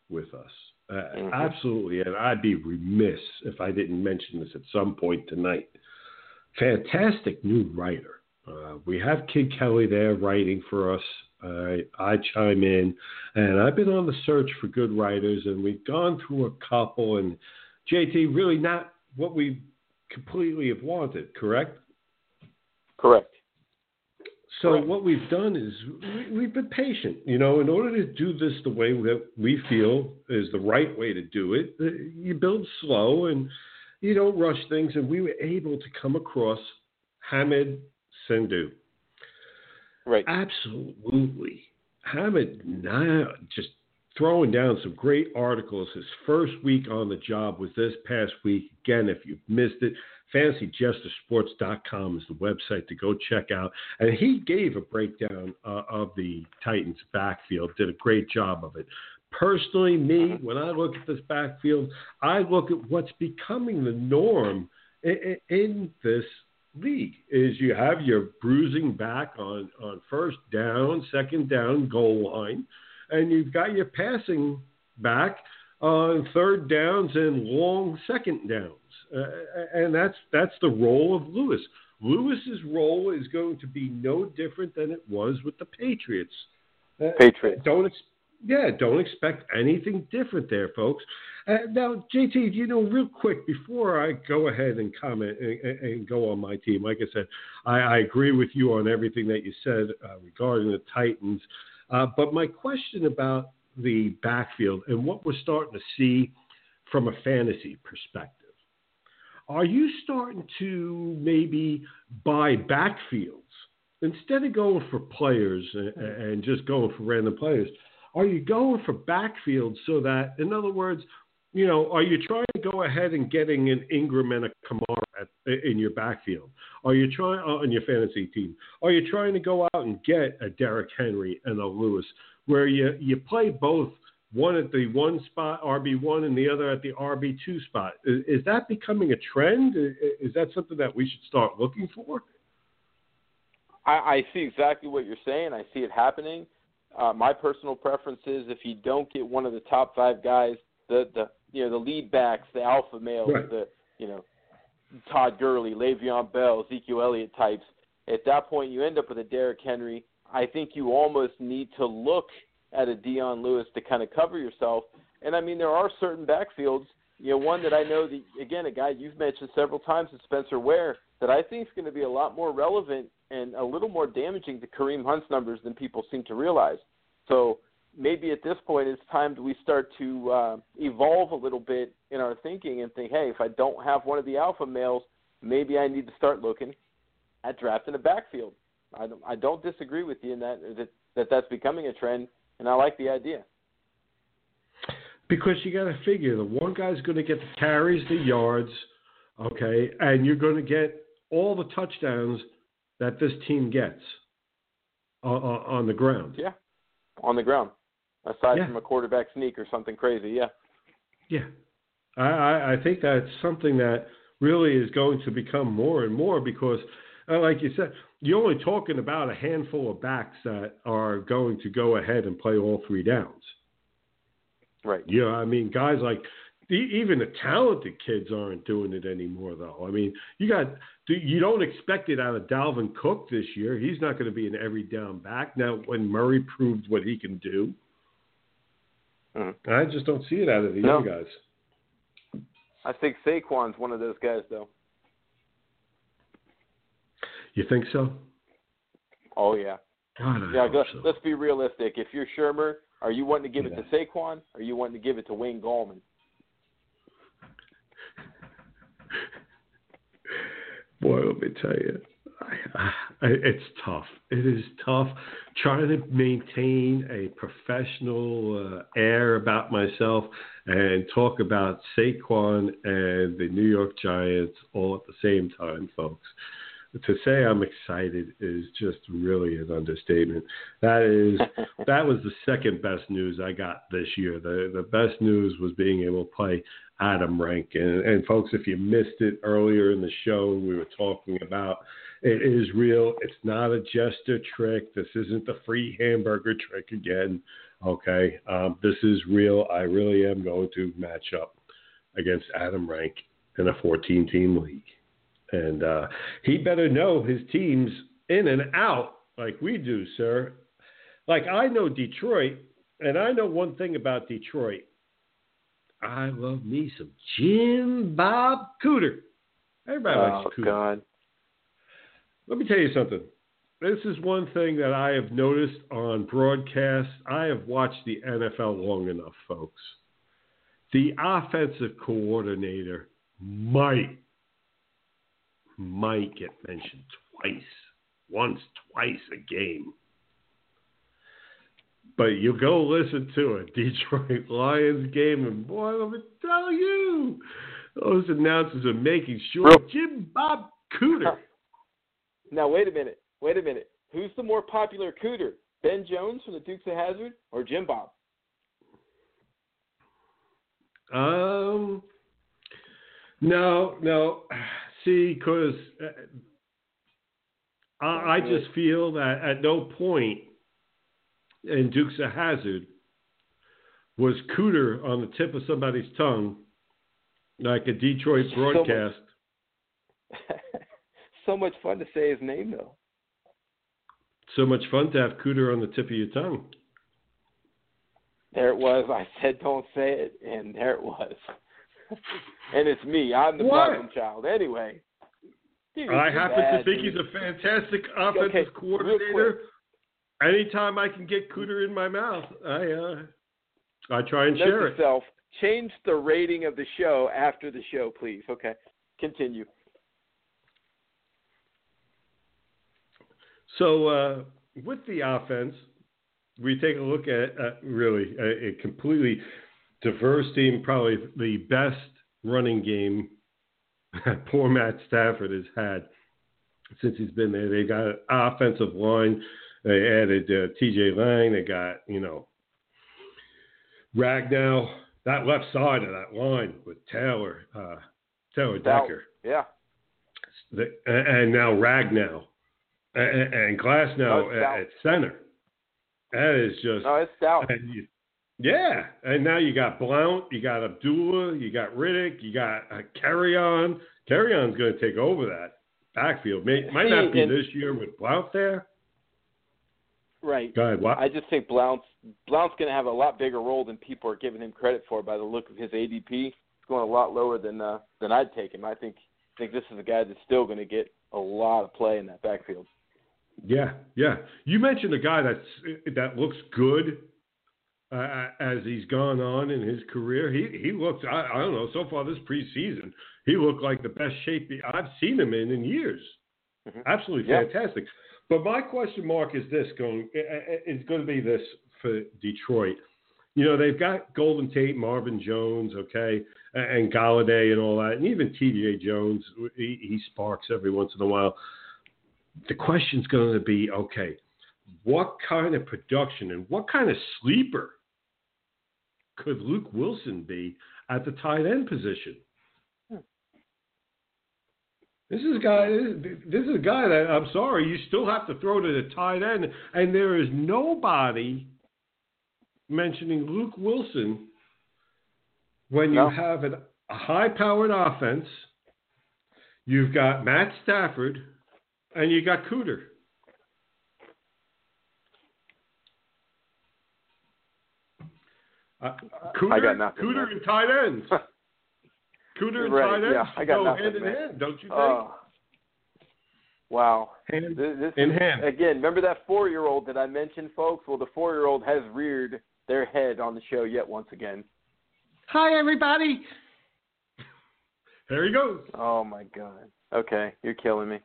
with us. Uh, mm-hmm. Absolutely, and I'd be remiss if I didn't mention this at some point tonight. Fantastic new writer. Uh, we have Kid Kelly there writing for us. Uh, I chime in, and I've been on the search for good writers, and we've gone through a couple. And JT, really not what we completely have wanted, correct? Correct. So what we've done is we, have been patient. You know, in order to do this the way that we feel is the right way to do it, you build slow and you don't rush things. And we were able to come across Hamid Sindhu. Right. Absolutely. Hamid now just throwing down some great articles. His first week on the job was this past week. Again, if you've missed it, FantasyJesterSports.com is the website to go check out. And he gave a breakdown uh, of the Titans' backfield, did a great job of it. Personally, me, when I look at this backfield, I look at what's becoming the norm in, in this league is you have your bruising back on, on first down, second down, goal line, and you've got your passing back on third downs and long second downs. Uh, and that's that's the role of Lewis. Lewis's role is going to be no different than it was with the Patriots. Uh, Patriots. Don't ex- yeah, don't expect anything different there, folks. Uh, now, JT, you know, real quick before I go ahead and comment and, and go on my team, like I said, I, I, agree with you on everything that you said uh, regarding the Titans. Uh, but my question about the backfield and what we're starting to see from a fantasy perspective are you starting to maybe buy backfields instead of going for players and, just going for random players? Are you going for backfields so that, in other words, you know, are you trying to go ahead and getting an Ingram and a Kamara at, in your backfield? Are you trying uh, on your fantasy team? Are you trying to go out and get a Derrick Henry and a Lewis, where you you play both one at the one spot, RB1, and the other at the RB2 spot. Is, is, that becoming a trend? Is that something that we should start looking for? I, I see exactly what you're saying. I see it happening. Uh, my personal preference is if you don't get one of the top five guys, the the you know the lead backs, the alpha males, Right. the you know Todd Gurley, Le'Veon Bell, Ezekiel Elliott types. At that point, you end up with a Derrick Henry. I think you almost need to look at a Dion Lewis to kind of cover yourself. And I mean, there are certain backfields. You know, one that I know that again, a guy you've mentioned several times is Spencer Ware that I think is going to be a lot more relevant and a little more damaging to Kareem Hunt's numbers than people seem to realize. So maybe at this point it's time that we start to uh, evolve a little bit in our thinking and think, hey, if I don't have one of the alpha males, maybe I need to start looking at drafting a backfield. I don't, I don't disagree with you in that, that that that's becoming a trend, and I like the idea. Because you got to figure the one guy's going to get the carries, the yards, okay, and you're going to get all the touchdowns that this team gets on, on the ground. Yeah, on the ground, aside Yeah. from a quarterback sneak or something crazy. Yeah. Yeah, I, I, think that's something that really is going to become more and more because, uh, like you said, you're only talking about a handful of backs that are going to go ahead and play all three downs. Right. You know, I mean, guys like even the talented kids aren't doing it anymore, though. I mean, you got you don't expect it out of Dalvin Cook this year. He's not going to be an every down back now. When Murray proved what he can do, Mhm. I just don't see it out of the No. young guys. I think Saquon's one of those guys, though. You think so? Oh yeah. God, I Yeah, go, so. let's be realistic. If you're Shurmur, are you wanting to give it to Saquon? Or are you wanting to give it to Wayne Gallman? Boy, let me tell you, I, I, it's tough. It is tough trying to maintain a professional uh, air about myself and talk about Saquon and the New York Giants all at the same time, folks. To say I'm excited is just really an understatement. That is that was the second best news I got this year. The the best news was being able to play Adam Rankin. And, folks, if you missed it earlier in the show, we were talking about it is real. It's not a jester trick. This isn't the free hamburger trick again. Okay, um, this is real. I really am going to match up against Adam Rank in a 14-team league, and uh, he better know his teams in and out like we do, sir. Like I know Detroit, and I know one thing about Detroit. I love me some Jim Bob Cooter. Everybody oh likes Cooter. God. Let me tell you something. This is one thing that I have noticed on broadcast. I have watched the NFL long enough, folks. The offensive coordinator might might get mentioned twice, once, twice a game. But you go listen to a Detroit Lions game, and boy, let me tell you, those announcers are making sure Jim Bob Cooter. Now wait a minute. Wait a minute. Who's the more popular cooter? Ben Jones from the Dukes of Hazzard or Jim Bob? Um, no, no. See, because I, I just feel that at no point in Dukes of Hazzard was Cooter on the tip of somebody's tongue like a Detroit So much- broadcast. so much fun to say his name though. So much fun to have Cooter on the tip of your tongue. There it was. I said don't say it, and there it was. and it's me. I'm the What? problem child. Anyway. Dude, I happen to think dude. he's a fantastic offensive Okay, coordinator. Anytime I can get Cooter in my mouth, I uh, I try and Note share it. self, change the rating of the show after the show, please. Okay. Continue. So uh, with the offense, we take a look at uh, really a, a completely diverse team, probably the best running game poor Matt Stafford has had since he's been there. They got an offensive line. They added uh, T.J. Lang. They got you know Ragnow. That left side of that line with Taylor, uh, Taylor Decker. Yeah. The, and now Ragnow and, and Glasgow at, at center. That is just. No, it's you, yeah, and now you got Blount, you got Abdullah, you got Riddick, you got uh, Kerryon. Carry On's going to take over that backfield. May, might not be this year with Blount there. Right. Go ahead. What? I just think Blount's Blount's going to have a lot bigger role than people are giving him credit for by the look of his ADP. He's going a lot lower than uh, than I'd take him. I think think this is a guy that's still going to get a lot of play in that backfield. Yeah, yeah. You mentioned a guy that's that looks good uh, as he's gone on in his career. He he looks. I, I don't know. So far this preseason, he looked like the best shape I've seen him in in years. Mhm. Absolutely Yeah. But my question mark is this going is going to be this for Detroit. You know they've got Golden Tate, Marvin Jones, okay, and Golladay and all that, and even T.J. Jones. He, he sparks every once in a while. The question's going to be okay, what kind of production and what kind of sleeper could Luke Wilson be at the tight end position? This is a guy. This is a guy that I'm sorry. You still have to throw to the tight end, and there is nobody mentioning Luke Wilson when you No. have an, a high-powered offense. You've got Matt Stafford, and you got Cooter. Uh, Cooter, I got nothing, Cooter and tight ends. Cooter and Right, tight ends yeah, I got go nothing, hand in man. hand, don't you oh. think? Oh, wow. hand This, this in is- hand. Again, remember that four-year-old that I mentioned, folks? Well, the four-year-old has reared their head on the show yet once again. Hi, everybody. There he goes. Oh my God. Okay, you're killing me.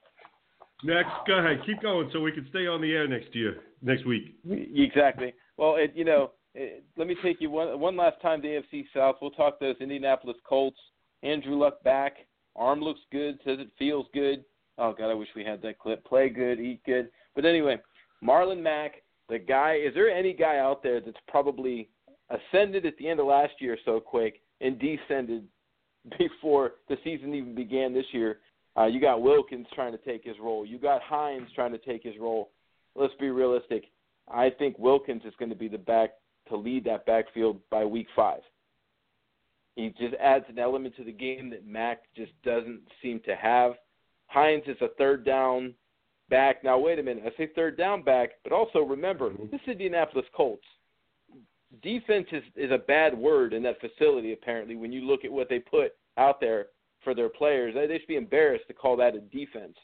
Next, go ahead. Keep going so we can stay on the air next year, next week. Exactly. Well, it, you know, it, let me take you one one last time to AFC South. We'll talk those Indianapolis Colts. Andrew Luck back. Arm looks good. Says it feels good. Oh God, I wish we had that clip. Play good, eat good. But anyway, Marlon Mack, the guy. Is there any guy out there that's probably ascended at the end of last year so quick and descended before the season even began this year? Uh, you got Wilkins trying to take his role. You got Hines trying to take his role. Let's be realistic. I think Wilkins is going to be the back to lead that backfield by week five. He just adds an element to the game that Mack just doesn't seem to have. Hines is a third down back. Now, wait a minute. I say third down back, but also remember, mm-hmm. this is Indianapolis Colts. Defense is, is a bad word in that facility, apparently, when you look at what they put out there for their players. They they should be embarrassed to call that a defense.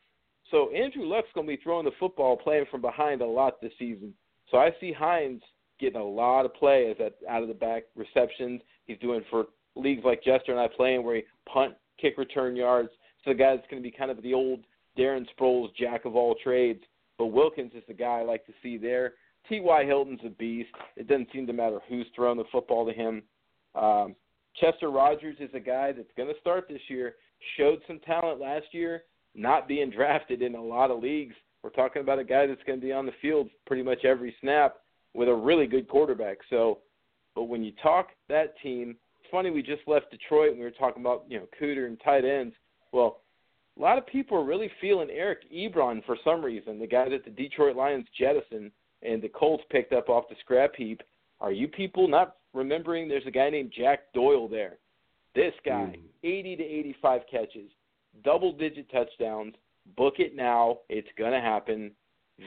So Andrew Luck's going to be throwing the football, playing from behind a lot this season. So I see Hines getting a lot of play as that out of the back receptions. He's doing for leagues like Jester and I playing where he punt, kick return yards. So the guy that's going to be kind of the old Darren Sproles jack of all trades. But Wilkins is the guy I like to see there. T.Y. Hilton's a beast. It doesn't seem to matter who's throwing the football to him. Um, Chester Rogers is a guy that's going to start this year. Showed some talent last year, not being drafted in a lot of leagues. We're talking about a guy that's going to be on the field pretty much every snap with a really good quarterback. So, but when you talk that team, funny we just left Detroit and we were talking about you know Cooter and tight ends. Well, a lot of people are really feeling Eric Ebron for some reason, the guy that the Detroit Lions jettisoned and the Colts picked up off the scrap heap. Are you people not remembering there's a guy named Jack Doyle there? This guy, hmm. 80 to 85 catches, double digit touchdowns. Book it now. It's going to happen.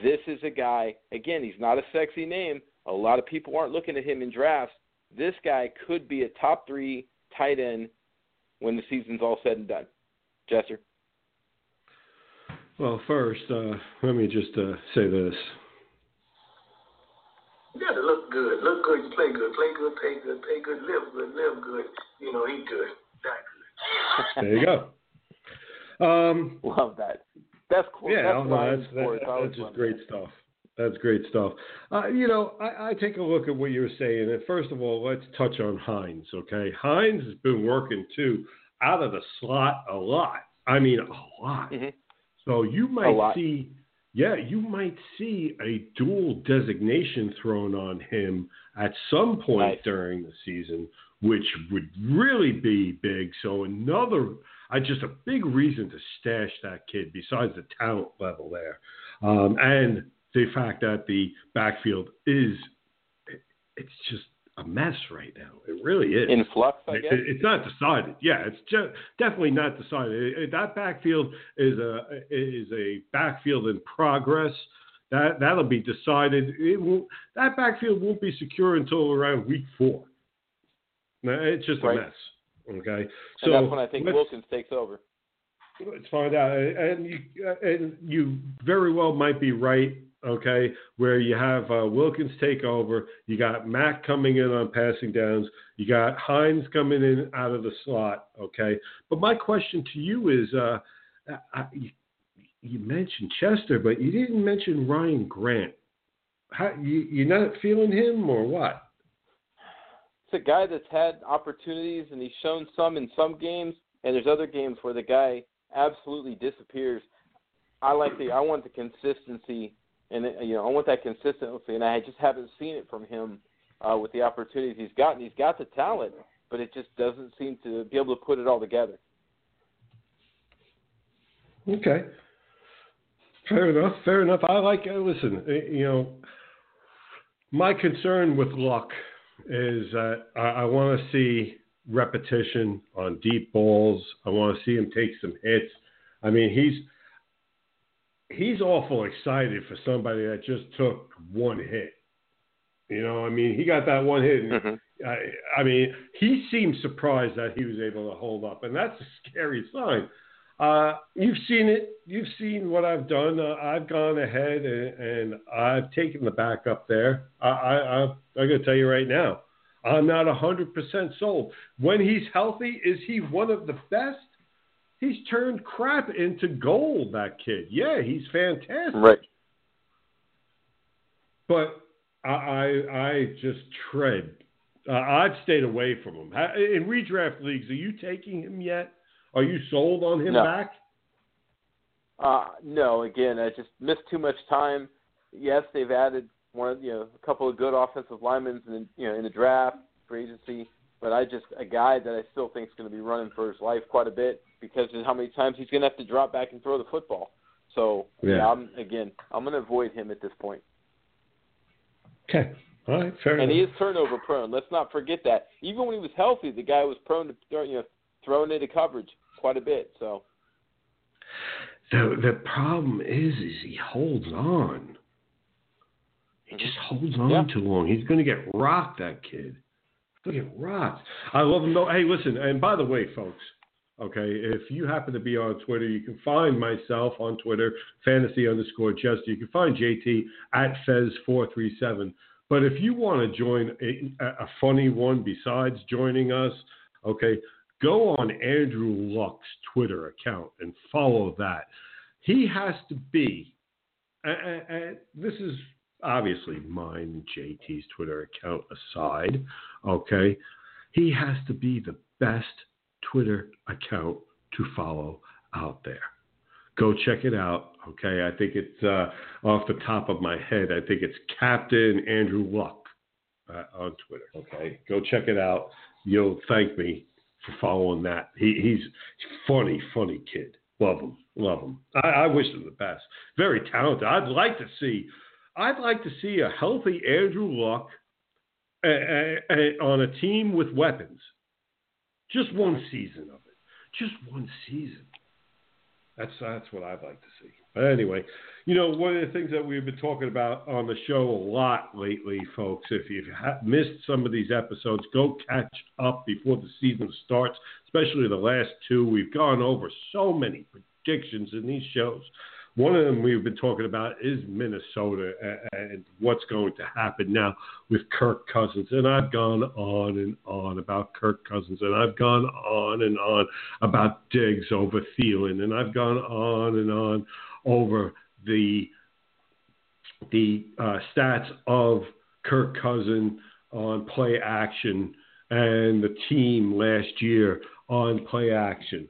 This is a guy, again, he's not a sexy name. A lot of people aren't looking at him in drafts. This guy could be a top three tight end when the season's all said and done. Jester? Well, first, uh, let me just uh, say this. You got to look good. Look good. You play good. Play good. Pay good. Pay good. Live good. Live good. You know, eat good. Die good. There you go. Um, Love that. That's cool. yeah, that's no, no, that's, that, sports. I always that's just love great stuff. That's great stuff. Uh, you know, I, I take a look at what you're saying, and first of all, let's touch on Hines. Okay, Hines has been working too out of the slot a lot. I mean, a lot. Mhm. So you might see, yeah, you might see a dual designation thrown on him at some point during the season, which would really be big. So another, I just a big reason to stash that kid besides the talent level there. Um, and the fact that the backfield is it's just a mess right now. It really is. In flux, I guess. it- it's not decided. Yeah, it's just definitely not decided. That backfield is a is a backfield in progress. That that'll be decided. It won't, that backfield won't be secure until around week four. It's just Right. a mess. Okay, and that's when I think Wilkins takes over. Let's find out. And you, and you very well might be right. Okay, where you have uh, Wilkins take over, you got Mack coming in on passing downs, you got Hines coming in out of the slot. Okay, but my question to you is, uh, I, you, mentioned Chester, but you didn't mention Ryan Grant. How, you, you're not feeling him or what? It's a guy that's had opportunities and he's shown some in some games, and there's other games where the guy absolutely disappears. I like the I want the consistency, and you know I want that consistency, and I just haven't seen it from him uh, with the opportunities he's gotten. He's got the talent, but it just doesn't seem to be able to put it all together. Okay. Fair enough. Fair enough. I like. Uh, listen, uh, you know, my concern with Luck is that I, I want to see repetition on deep balls. I want to see him take some hits. I mean, he's he's awful excited for somebody that just took one hit. You know, I mean, he got that one hit. And, I, I mean, he seemed surprised that he was able to hold up, and that's a scary sign. Uh, you've seen it. You've seen what I've done. Uh, I've gone ahead and, and I've taken the back up there. I, I, I, I'm going to tell you right now, I'm not 100% sold. When he's healthy, is he one of the best? He's turned crap into gold, that kid. Yeah, he's fantastic. Right. But I, I, I just tread. Uh, I've stayed away from him. In redraft leagues, are you taking him yet? Are you sold on him No. back? Uh, no, again, I just missed too much time. Yes, they've added one, of you know, a couple of good offensive linemen in, you know, in the draft, free agency. But I just a guy that I still think is going to be running for his life quite a bit because of how many times he's going to have to drop back and throw the football. So Yeah. yeah, I'm again, I'm going to avoid him at this point. Okay. All right. Fair And he is turnover prone. Let's not forget that. Even when he was healthy, the guy was prone to throw, you know throwing into coverage quite a bit. So The the problem is, is he holds on. He mm-hmm. just holds on Yeah. too long. He's going to get rocked. That kid. To get rocked. I love him though. Hey, listen. And by the way, folks. Okay, if you happen to be on Twitter, you can find myself on Twitter, fantasy underscore Jester. You can find JT at Fez437. But if you want to join a, a funny one besides joining us, okay, go on Andrew Luck's Twitter account and follow that. He has to be, and, and this is obviously mine and JT's Twitter account aside, okay, he has to be the best Twitter account to follow out there. Go check it out. Okay, I think it's uh, off the top of my head. I think it's Captain Andrew Luck uh, on Twitter. Okay, go check it out. You'll thank me for following that. He, he's funny, funny kid. Love him, love him. I, I wish him the best. Very talented. I'd like to see. I'd like to see a healthy Andrew Luck uh, uh, uh, on a team with weapons. Just one season of it. Just one season. That's that's what I'd like to see. But anyway, you know, one of the things that we've been talking about on the show a lot lately, folks, if you've missed some of these episodes, go catch up before the season starts, especially the last two. We've gone over so many predictions in these shows. One of them we've been talking about is Minnesota and what's going to happen now with Kirk Cousins. And I've gone on and on about Kirk Cousins, and I've gone on and on about Diggs over Thielen, and I've gone on and on over the the uh, stats of Kirk Cousin on play action and the team last year on play action.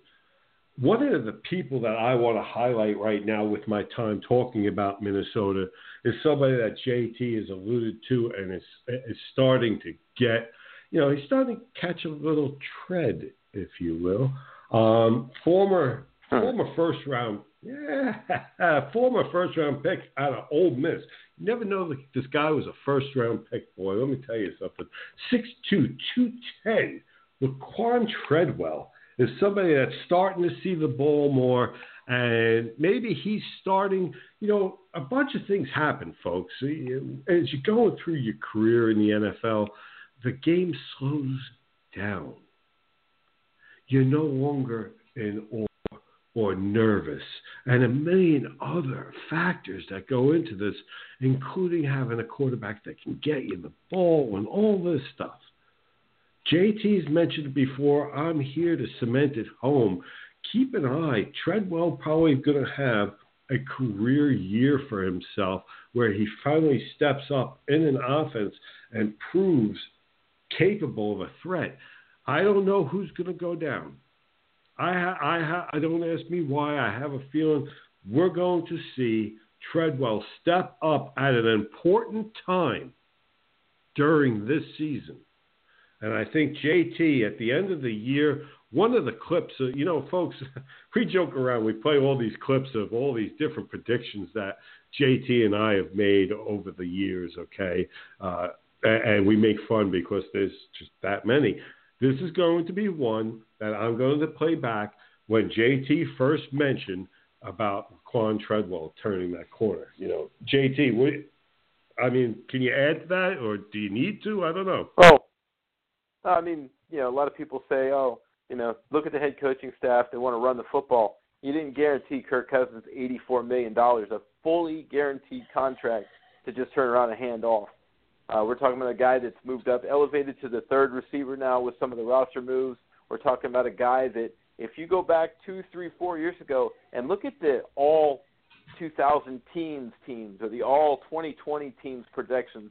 One of the people that I want to highlight right now with my time talking about Minnesota is somebody that JT has alluded to and is, is starting to get, you know, he's starting to catch a little tread, if you will. Um, former former first round Yeah, former first round pick out of Ole Miss. You never know that this guy was a first round pick, boy. Let me tell you something. 6'2, 210. Laquan Treadwell is somebody that's starting to see the ball more, and maybe he's starting. You know, a bunch of things happen, folks. As you're going through your career in the NFL, the game slows down. You're no longer in awe or nervous, and a million other factors that go into this, including having a quarterback that can get you the ball and all this stuff. JT's mentioned before. I'm here to cement it home. Keep an eye. Treadwell probably going to have a career year for himself where he finally steps up in an offense and proves capable of a threat. I don't know who's going to go down. I ha- I ha- I don't ask me why. I have a feeling we're going to see Treadwell step up at an important time during this season. And I think JT at the end of the year, one of the clips, you know, folks, we joke around. We play all these clips of all these different predictions that JT and I have made over the years. Okay, uh, and we make fun because there's just that many. This is going to be one that I'm going to play back when JT first mentioned about Quan Treadwell turning that corner. You know, JT, I mean, can you add to that, or do you need to? I don't know. Oh, I mean, you know, a lot of people say, oh, you know, look at the head coaching staff; they want to run the football. You didn't guarantee Kirk Cousins eighty-four million dollars, a fully guaranteed contract to just turn around and hand off. Uh, we're talking about a guy that's moved up, elevated to the third receiver now with some of the roster moves. We're talking about a guy that, if you go back two, three, four years ago and look at the all 2000 teams teams or the all 2020 teams projections,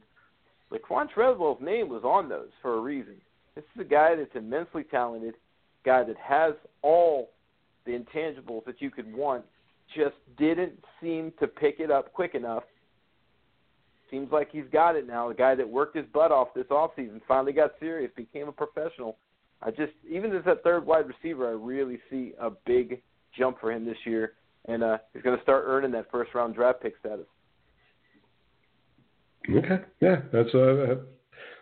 Laquan Treadwell's name was on those for a reason. This is a guy that's immensely talented, guy that has all the intangibles that you could want, just didn't seem to pick it up quick enough Seems like he's got it now. The guy that worked his butt off this offseason finally got serious, became a professional. I just, even as that third wide receiver, I really see a big jump for him this year, and uh, he's going to start earning that first round draft pick status. Okay, yeah, that's uh,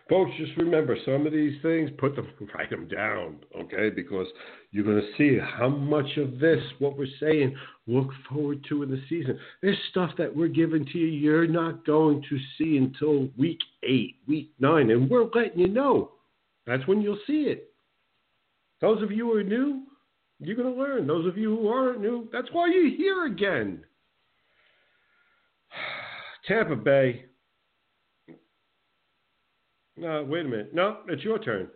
folks. Just remember some of these things. Put them, write them down, okay? Because you're going to see how much of this, what we're saying, look forward to in the season. There's stuff that we're giving to you you're not going to see until week eight, week nine, and we're letting you know. That's when you'll see it. Those of you who are new, you're going to learn. Those of you who aren't new, that's why you're here again. Tampa Bay. No, wait a minute. No, it's your turn.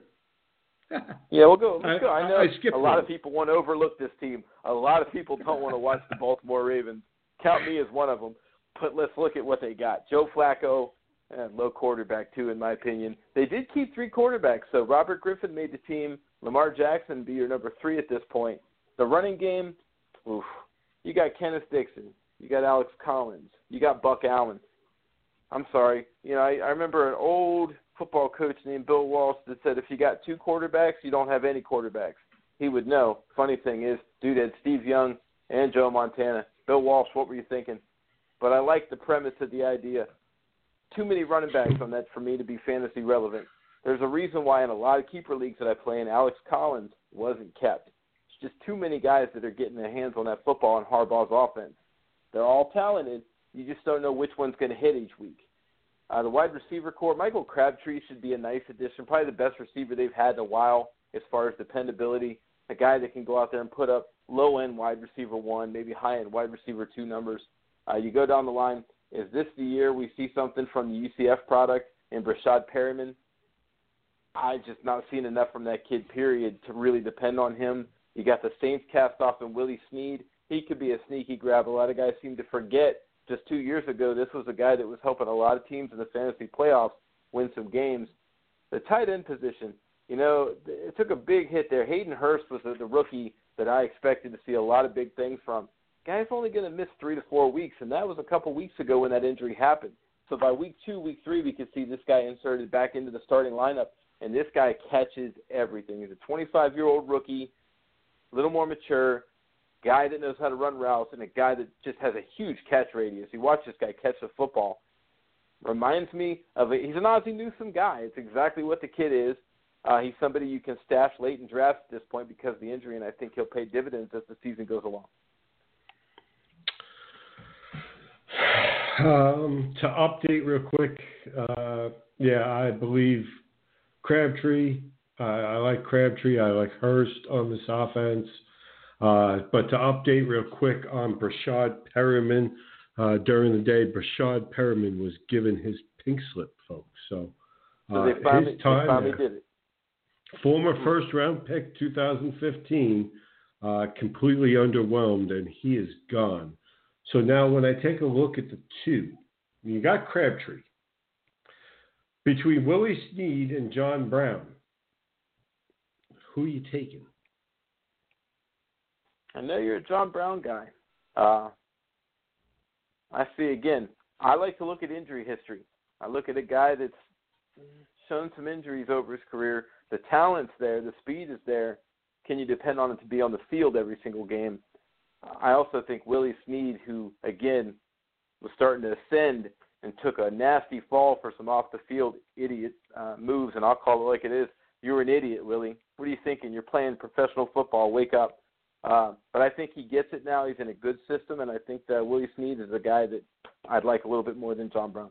yeah, we'll go. Let's go. I know I, a lot of people want to overlook this team. A lot of people don't want to watch the Baltimore Ravens. Count me as one of them. But let's look at what they got. Joe Flacco, and low quarterback too, in my opinion. They did keep three quarterbacks. So Robert Griffin made the team. Lamar Jackson be your number three at this point. The running game, oof. You got Kenneth Dixon. You got Alex Collins. You got Buck Allen. I'm sorry. You know, I, I remember an old football coach named Bill Walsh that said if you got two quarterbacks, you don't have any quarterbacks. He would know. Funny thing is, dude had Steve Young and Joe Montana. Bill Walsh, what were you thinking? But I like the premise of the idea. Too many running backs on that for me to be fantasy relevant. There's a reason why in a lot of keeper leagues that I play in, Alex Collins wasn't kept. It's just too many guys that are getting their hands on that football in Harbaugh's offense. They're all talented. You just don't know which one's going to hit each week. Uh, the wide receiver corps, Michael Crabtree should be a nice addition. Probably the best receiver they've had in a while as far as dependability. A guy that can go out there and put up low end wide receiver one, maybe high end wide receiver two numbers. Uh, you go down the line. Is this the year we see something from the UCF product in Breshad Perriman? I just not seen enough from that kid. Period to really depend on him. You got the Saints cast off in Willie Snead. He could be a sneaky grab. A lot of guys seem to forget just two years ago, this was a guy that was helping a lot of teams in the fantasy playoffs win some games. The tight end position, you know, it took a big hit there. Hayden Hurst was the, the rookie that I expected to see a lot of big things from. Guy's only going to miss three to four weeks, and that was a couple weeks ago when that injury happened. So by week two, week three, we could see this guy inserted back into the starting lineup, and this guy catches everything. He's a 25 year old rookie, a little more mature, guy that knows how to run routes, and a guy that just has a huge catch radius. You watch this guy catch the football. Reminds me of a, he's an Ozzie Newsome guy. It's exactly what the kid is. Uh, he's somebody you can stash late in drafts at this point because of the injury, and I think he'll pay dividends as the season goes along. Um, to update real quick, uh, yeah, I believe Crabtree. Uh, I like Crabtree. I like Hurst on this offense. Uh, but to update real quick on Breshad Perriman, uh, during the day, Breshad Perriman was given his pink slip, folks. So, so they finally, his time there. did it. Former first round pick 2015, uh, completely underwhelmed, and he is gone. So now when I take a look at the two, you got Crabtree. Between Willie Snead and John Brown, who are you taking? I know you're a John Brown guy. Uh, I see again. I like to look at injury history. I look at a guy that's shown some injuries over his career. The talent's there, the speed is there. Can you depend on it to be on the field every single game? I also think Willie Snead, who again was starting to ascend and took a nasty fall for some off the field idiot uh, moves, and I'll call it like it is. You're an idiot, Willie. What are you thinking? You're playing professional football. Wake up. Uh, but I think he gets it now. He's in a good system, and I think that Willie Snead is a guy that I'd like a little bit more than John Brown.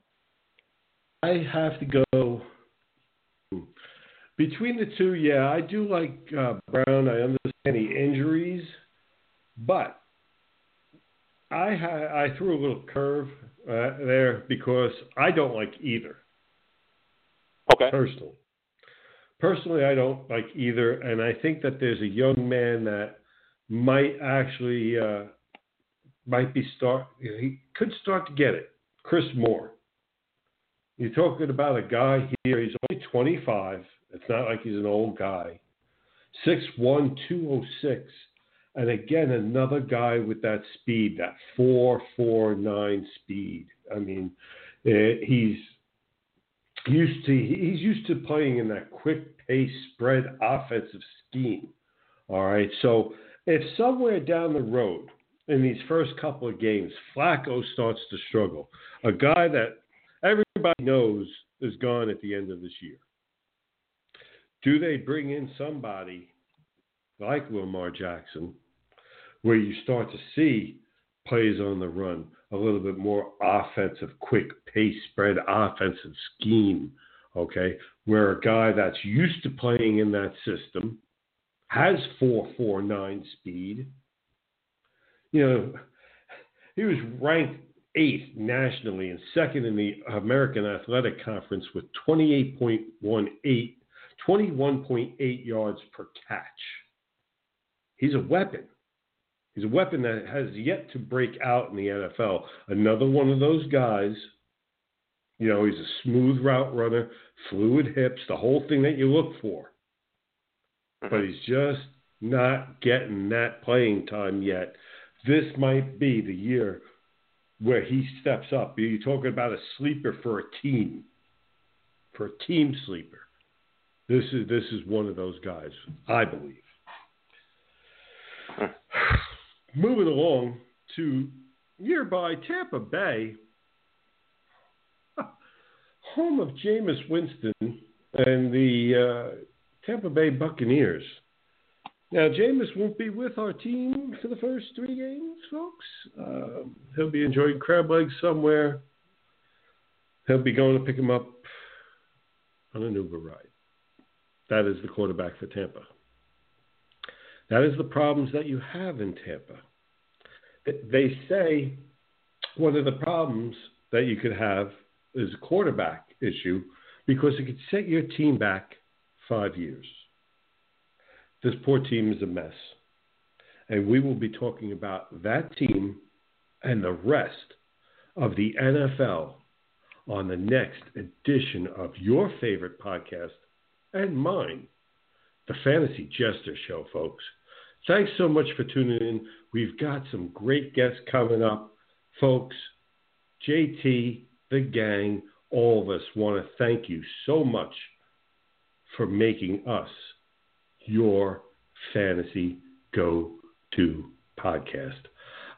I have to go between the two. Yeah, I do like uh, Brown. I understand the injuries, but I ha- I threw a little curve uh, there because I don't like either. Okay. Personally, personally, I don't like either, and I think that there's a young man that might actually uh, might be start. He could start to get it. Chris Moore. You're talking about a guy here. He's only 25. It's not like he's an old guy. 6'1", 206. And again, another guy with that speed, that 449 speed. I mean, eh, he's used to he's used to playing in that quick pace spread offensive scheme. All right. So if somewhere down the road in these first couple of games, Flacco starts to struggle, a guy that everybody knows is gone at the end of this year. Do they bring in somebody like Lamar Jackson where you start to see plays on the run, a little bit more offensive, quick pace spread offensive scheme, okay? Where a guy that's used to playing in that system has 449 speed. You know, he was ranked eighth nationally and second in the American Athletic Conference with 28.18, 21.8 yards per catch. He's a weapon. He's a weapon that has yet to break out in the NFL. Another one of those guys, you know, he's a smooth route runner, fluid hips, the whole thing that you look for. But he's just not getting that playing time yet. This might be the year where he steps up. You're talking about a sleeper for a team, for a team sleeper. This is this is one of those guys, I believe. Moving along to nearby Tampa Bay, home of Jameis Winston and the uh, Tampa Bay Buccaneers. Now, Jameis won't be with our team for the first three games, folks. Uh, he'll be enjoying crab legs somewhere. He'll be going to pick him up on an Uber ride. That is the quarterback for Tampa. That is the problems that you have in Tampa. They say one of the problems that you could have is a quarterback issue because it could set your team back five years. This poor team is a mess. And we will be talking about that team and the rest of the NFL on the next edition of your favorite podcast and mine, the Fantasy Jester Show, folks. Thanks so much for tuning in. We've got some great guests coming up. Folks, JT, the gang, all of us want to thank you so much for making us your fantasy go to podcast.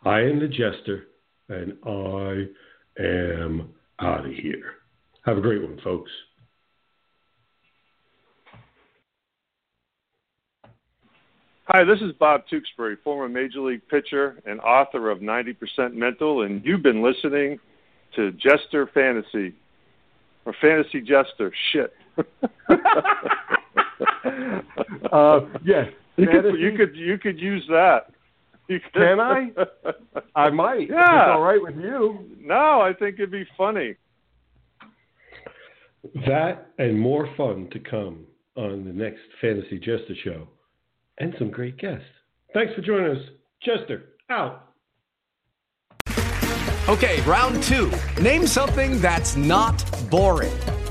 I am the Jester, and I am out of here. Have a great one, folks. Hi, this is Bob Tewksbury, former Major League pitcher and author of 90% Mental, and you've been listening to Jester Fantasy or Fantasy Jester. Shit. Uh, yes, you could, you could you could use that. You could. Can I? I might. Yeah. It's all right with you. No, I think it'd be funny. That and more fun to come on the next Fantasy Jester show, and some great guests. Thanks for joining us, Jester. Out. Okay, round two. Name something that's not boring.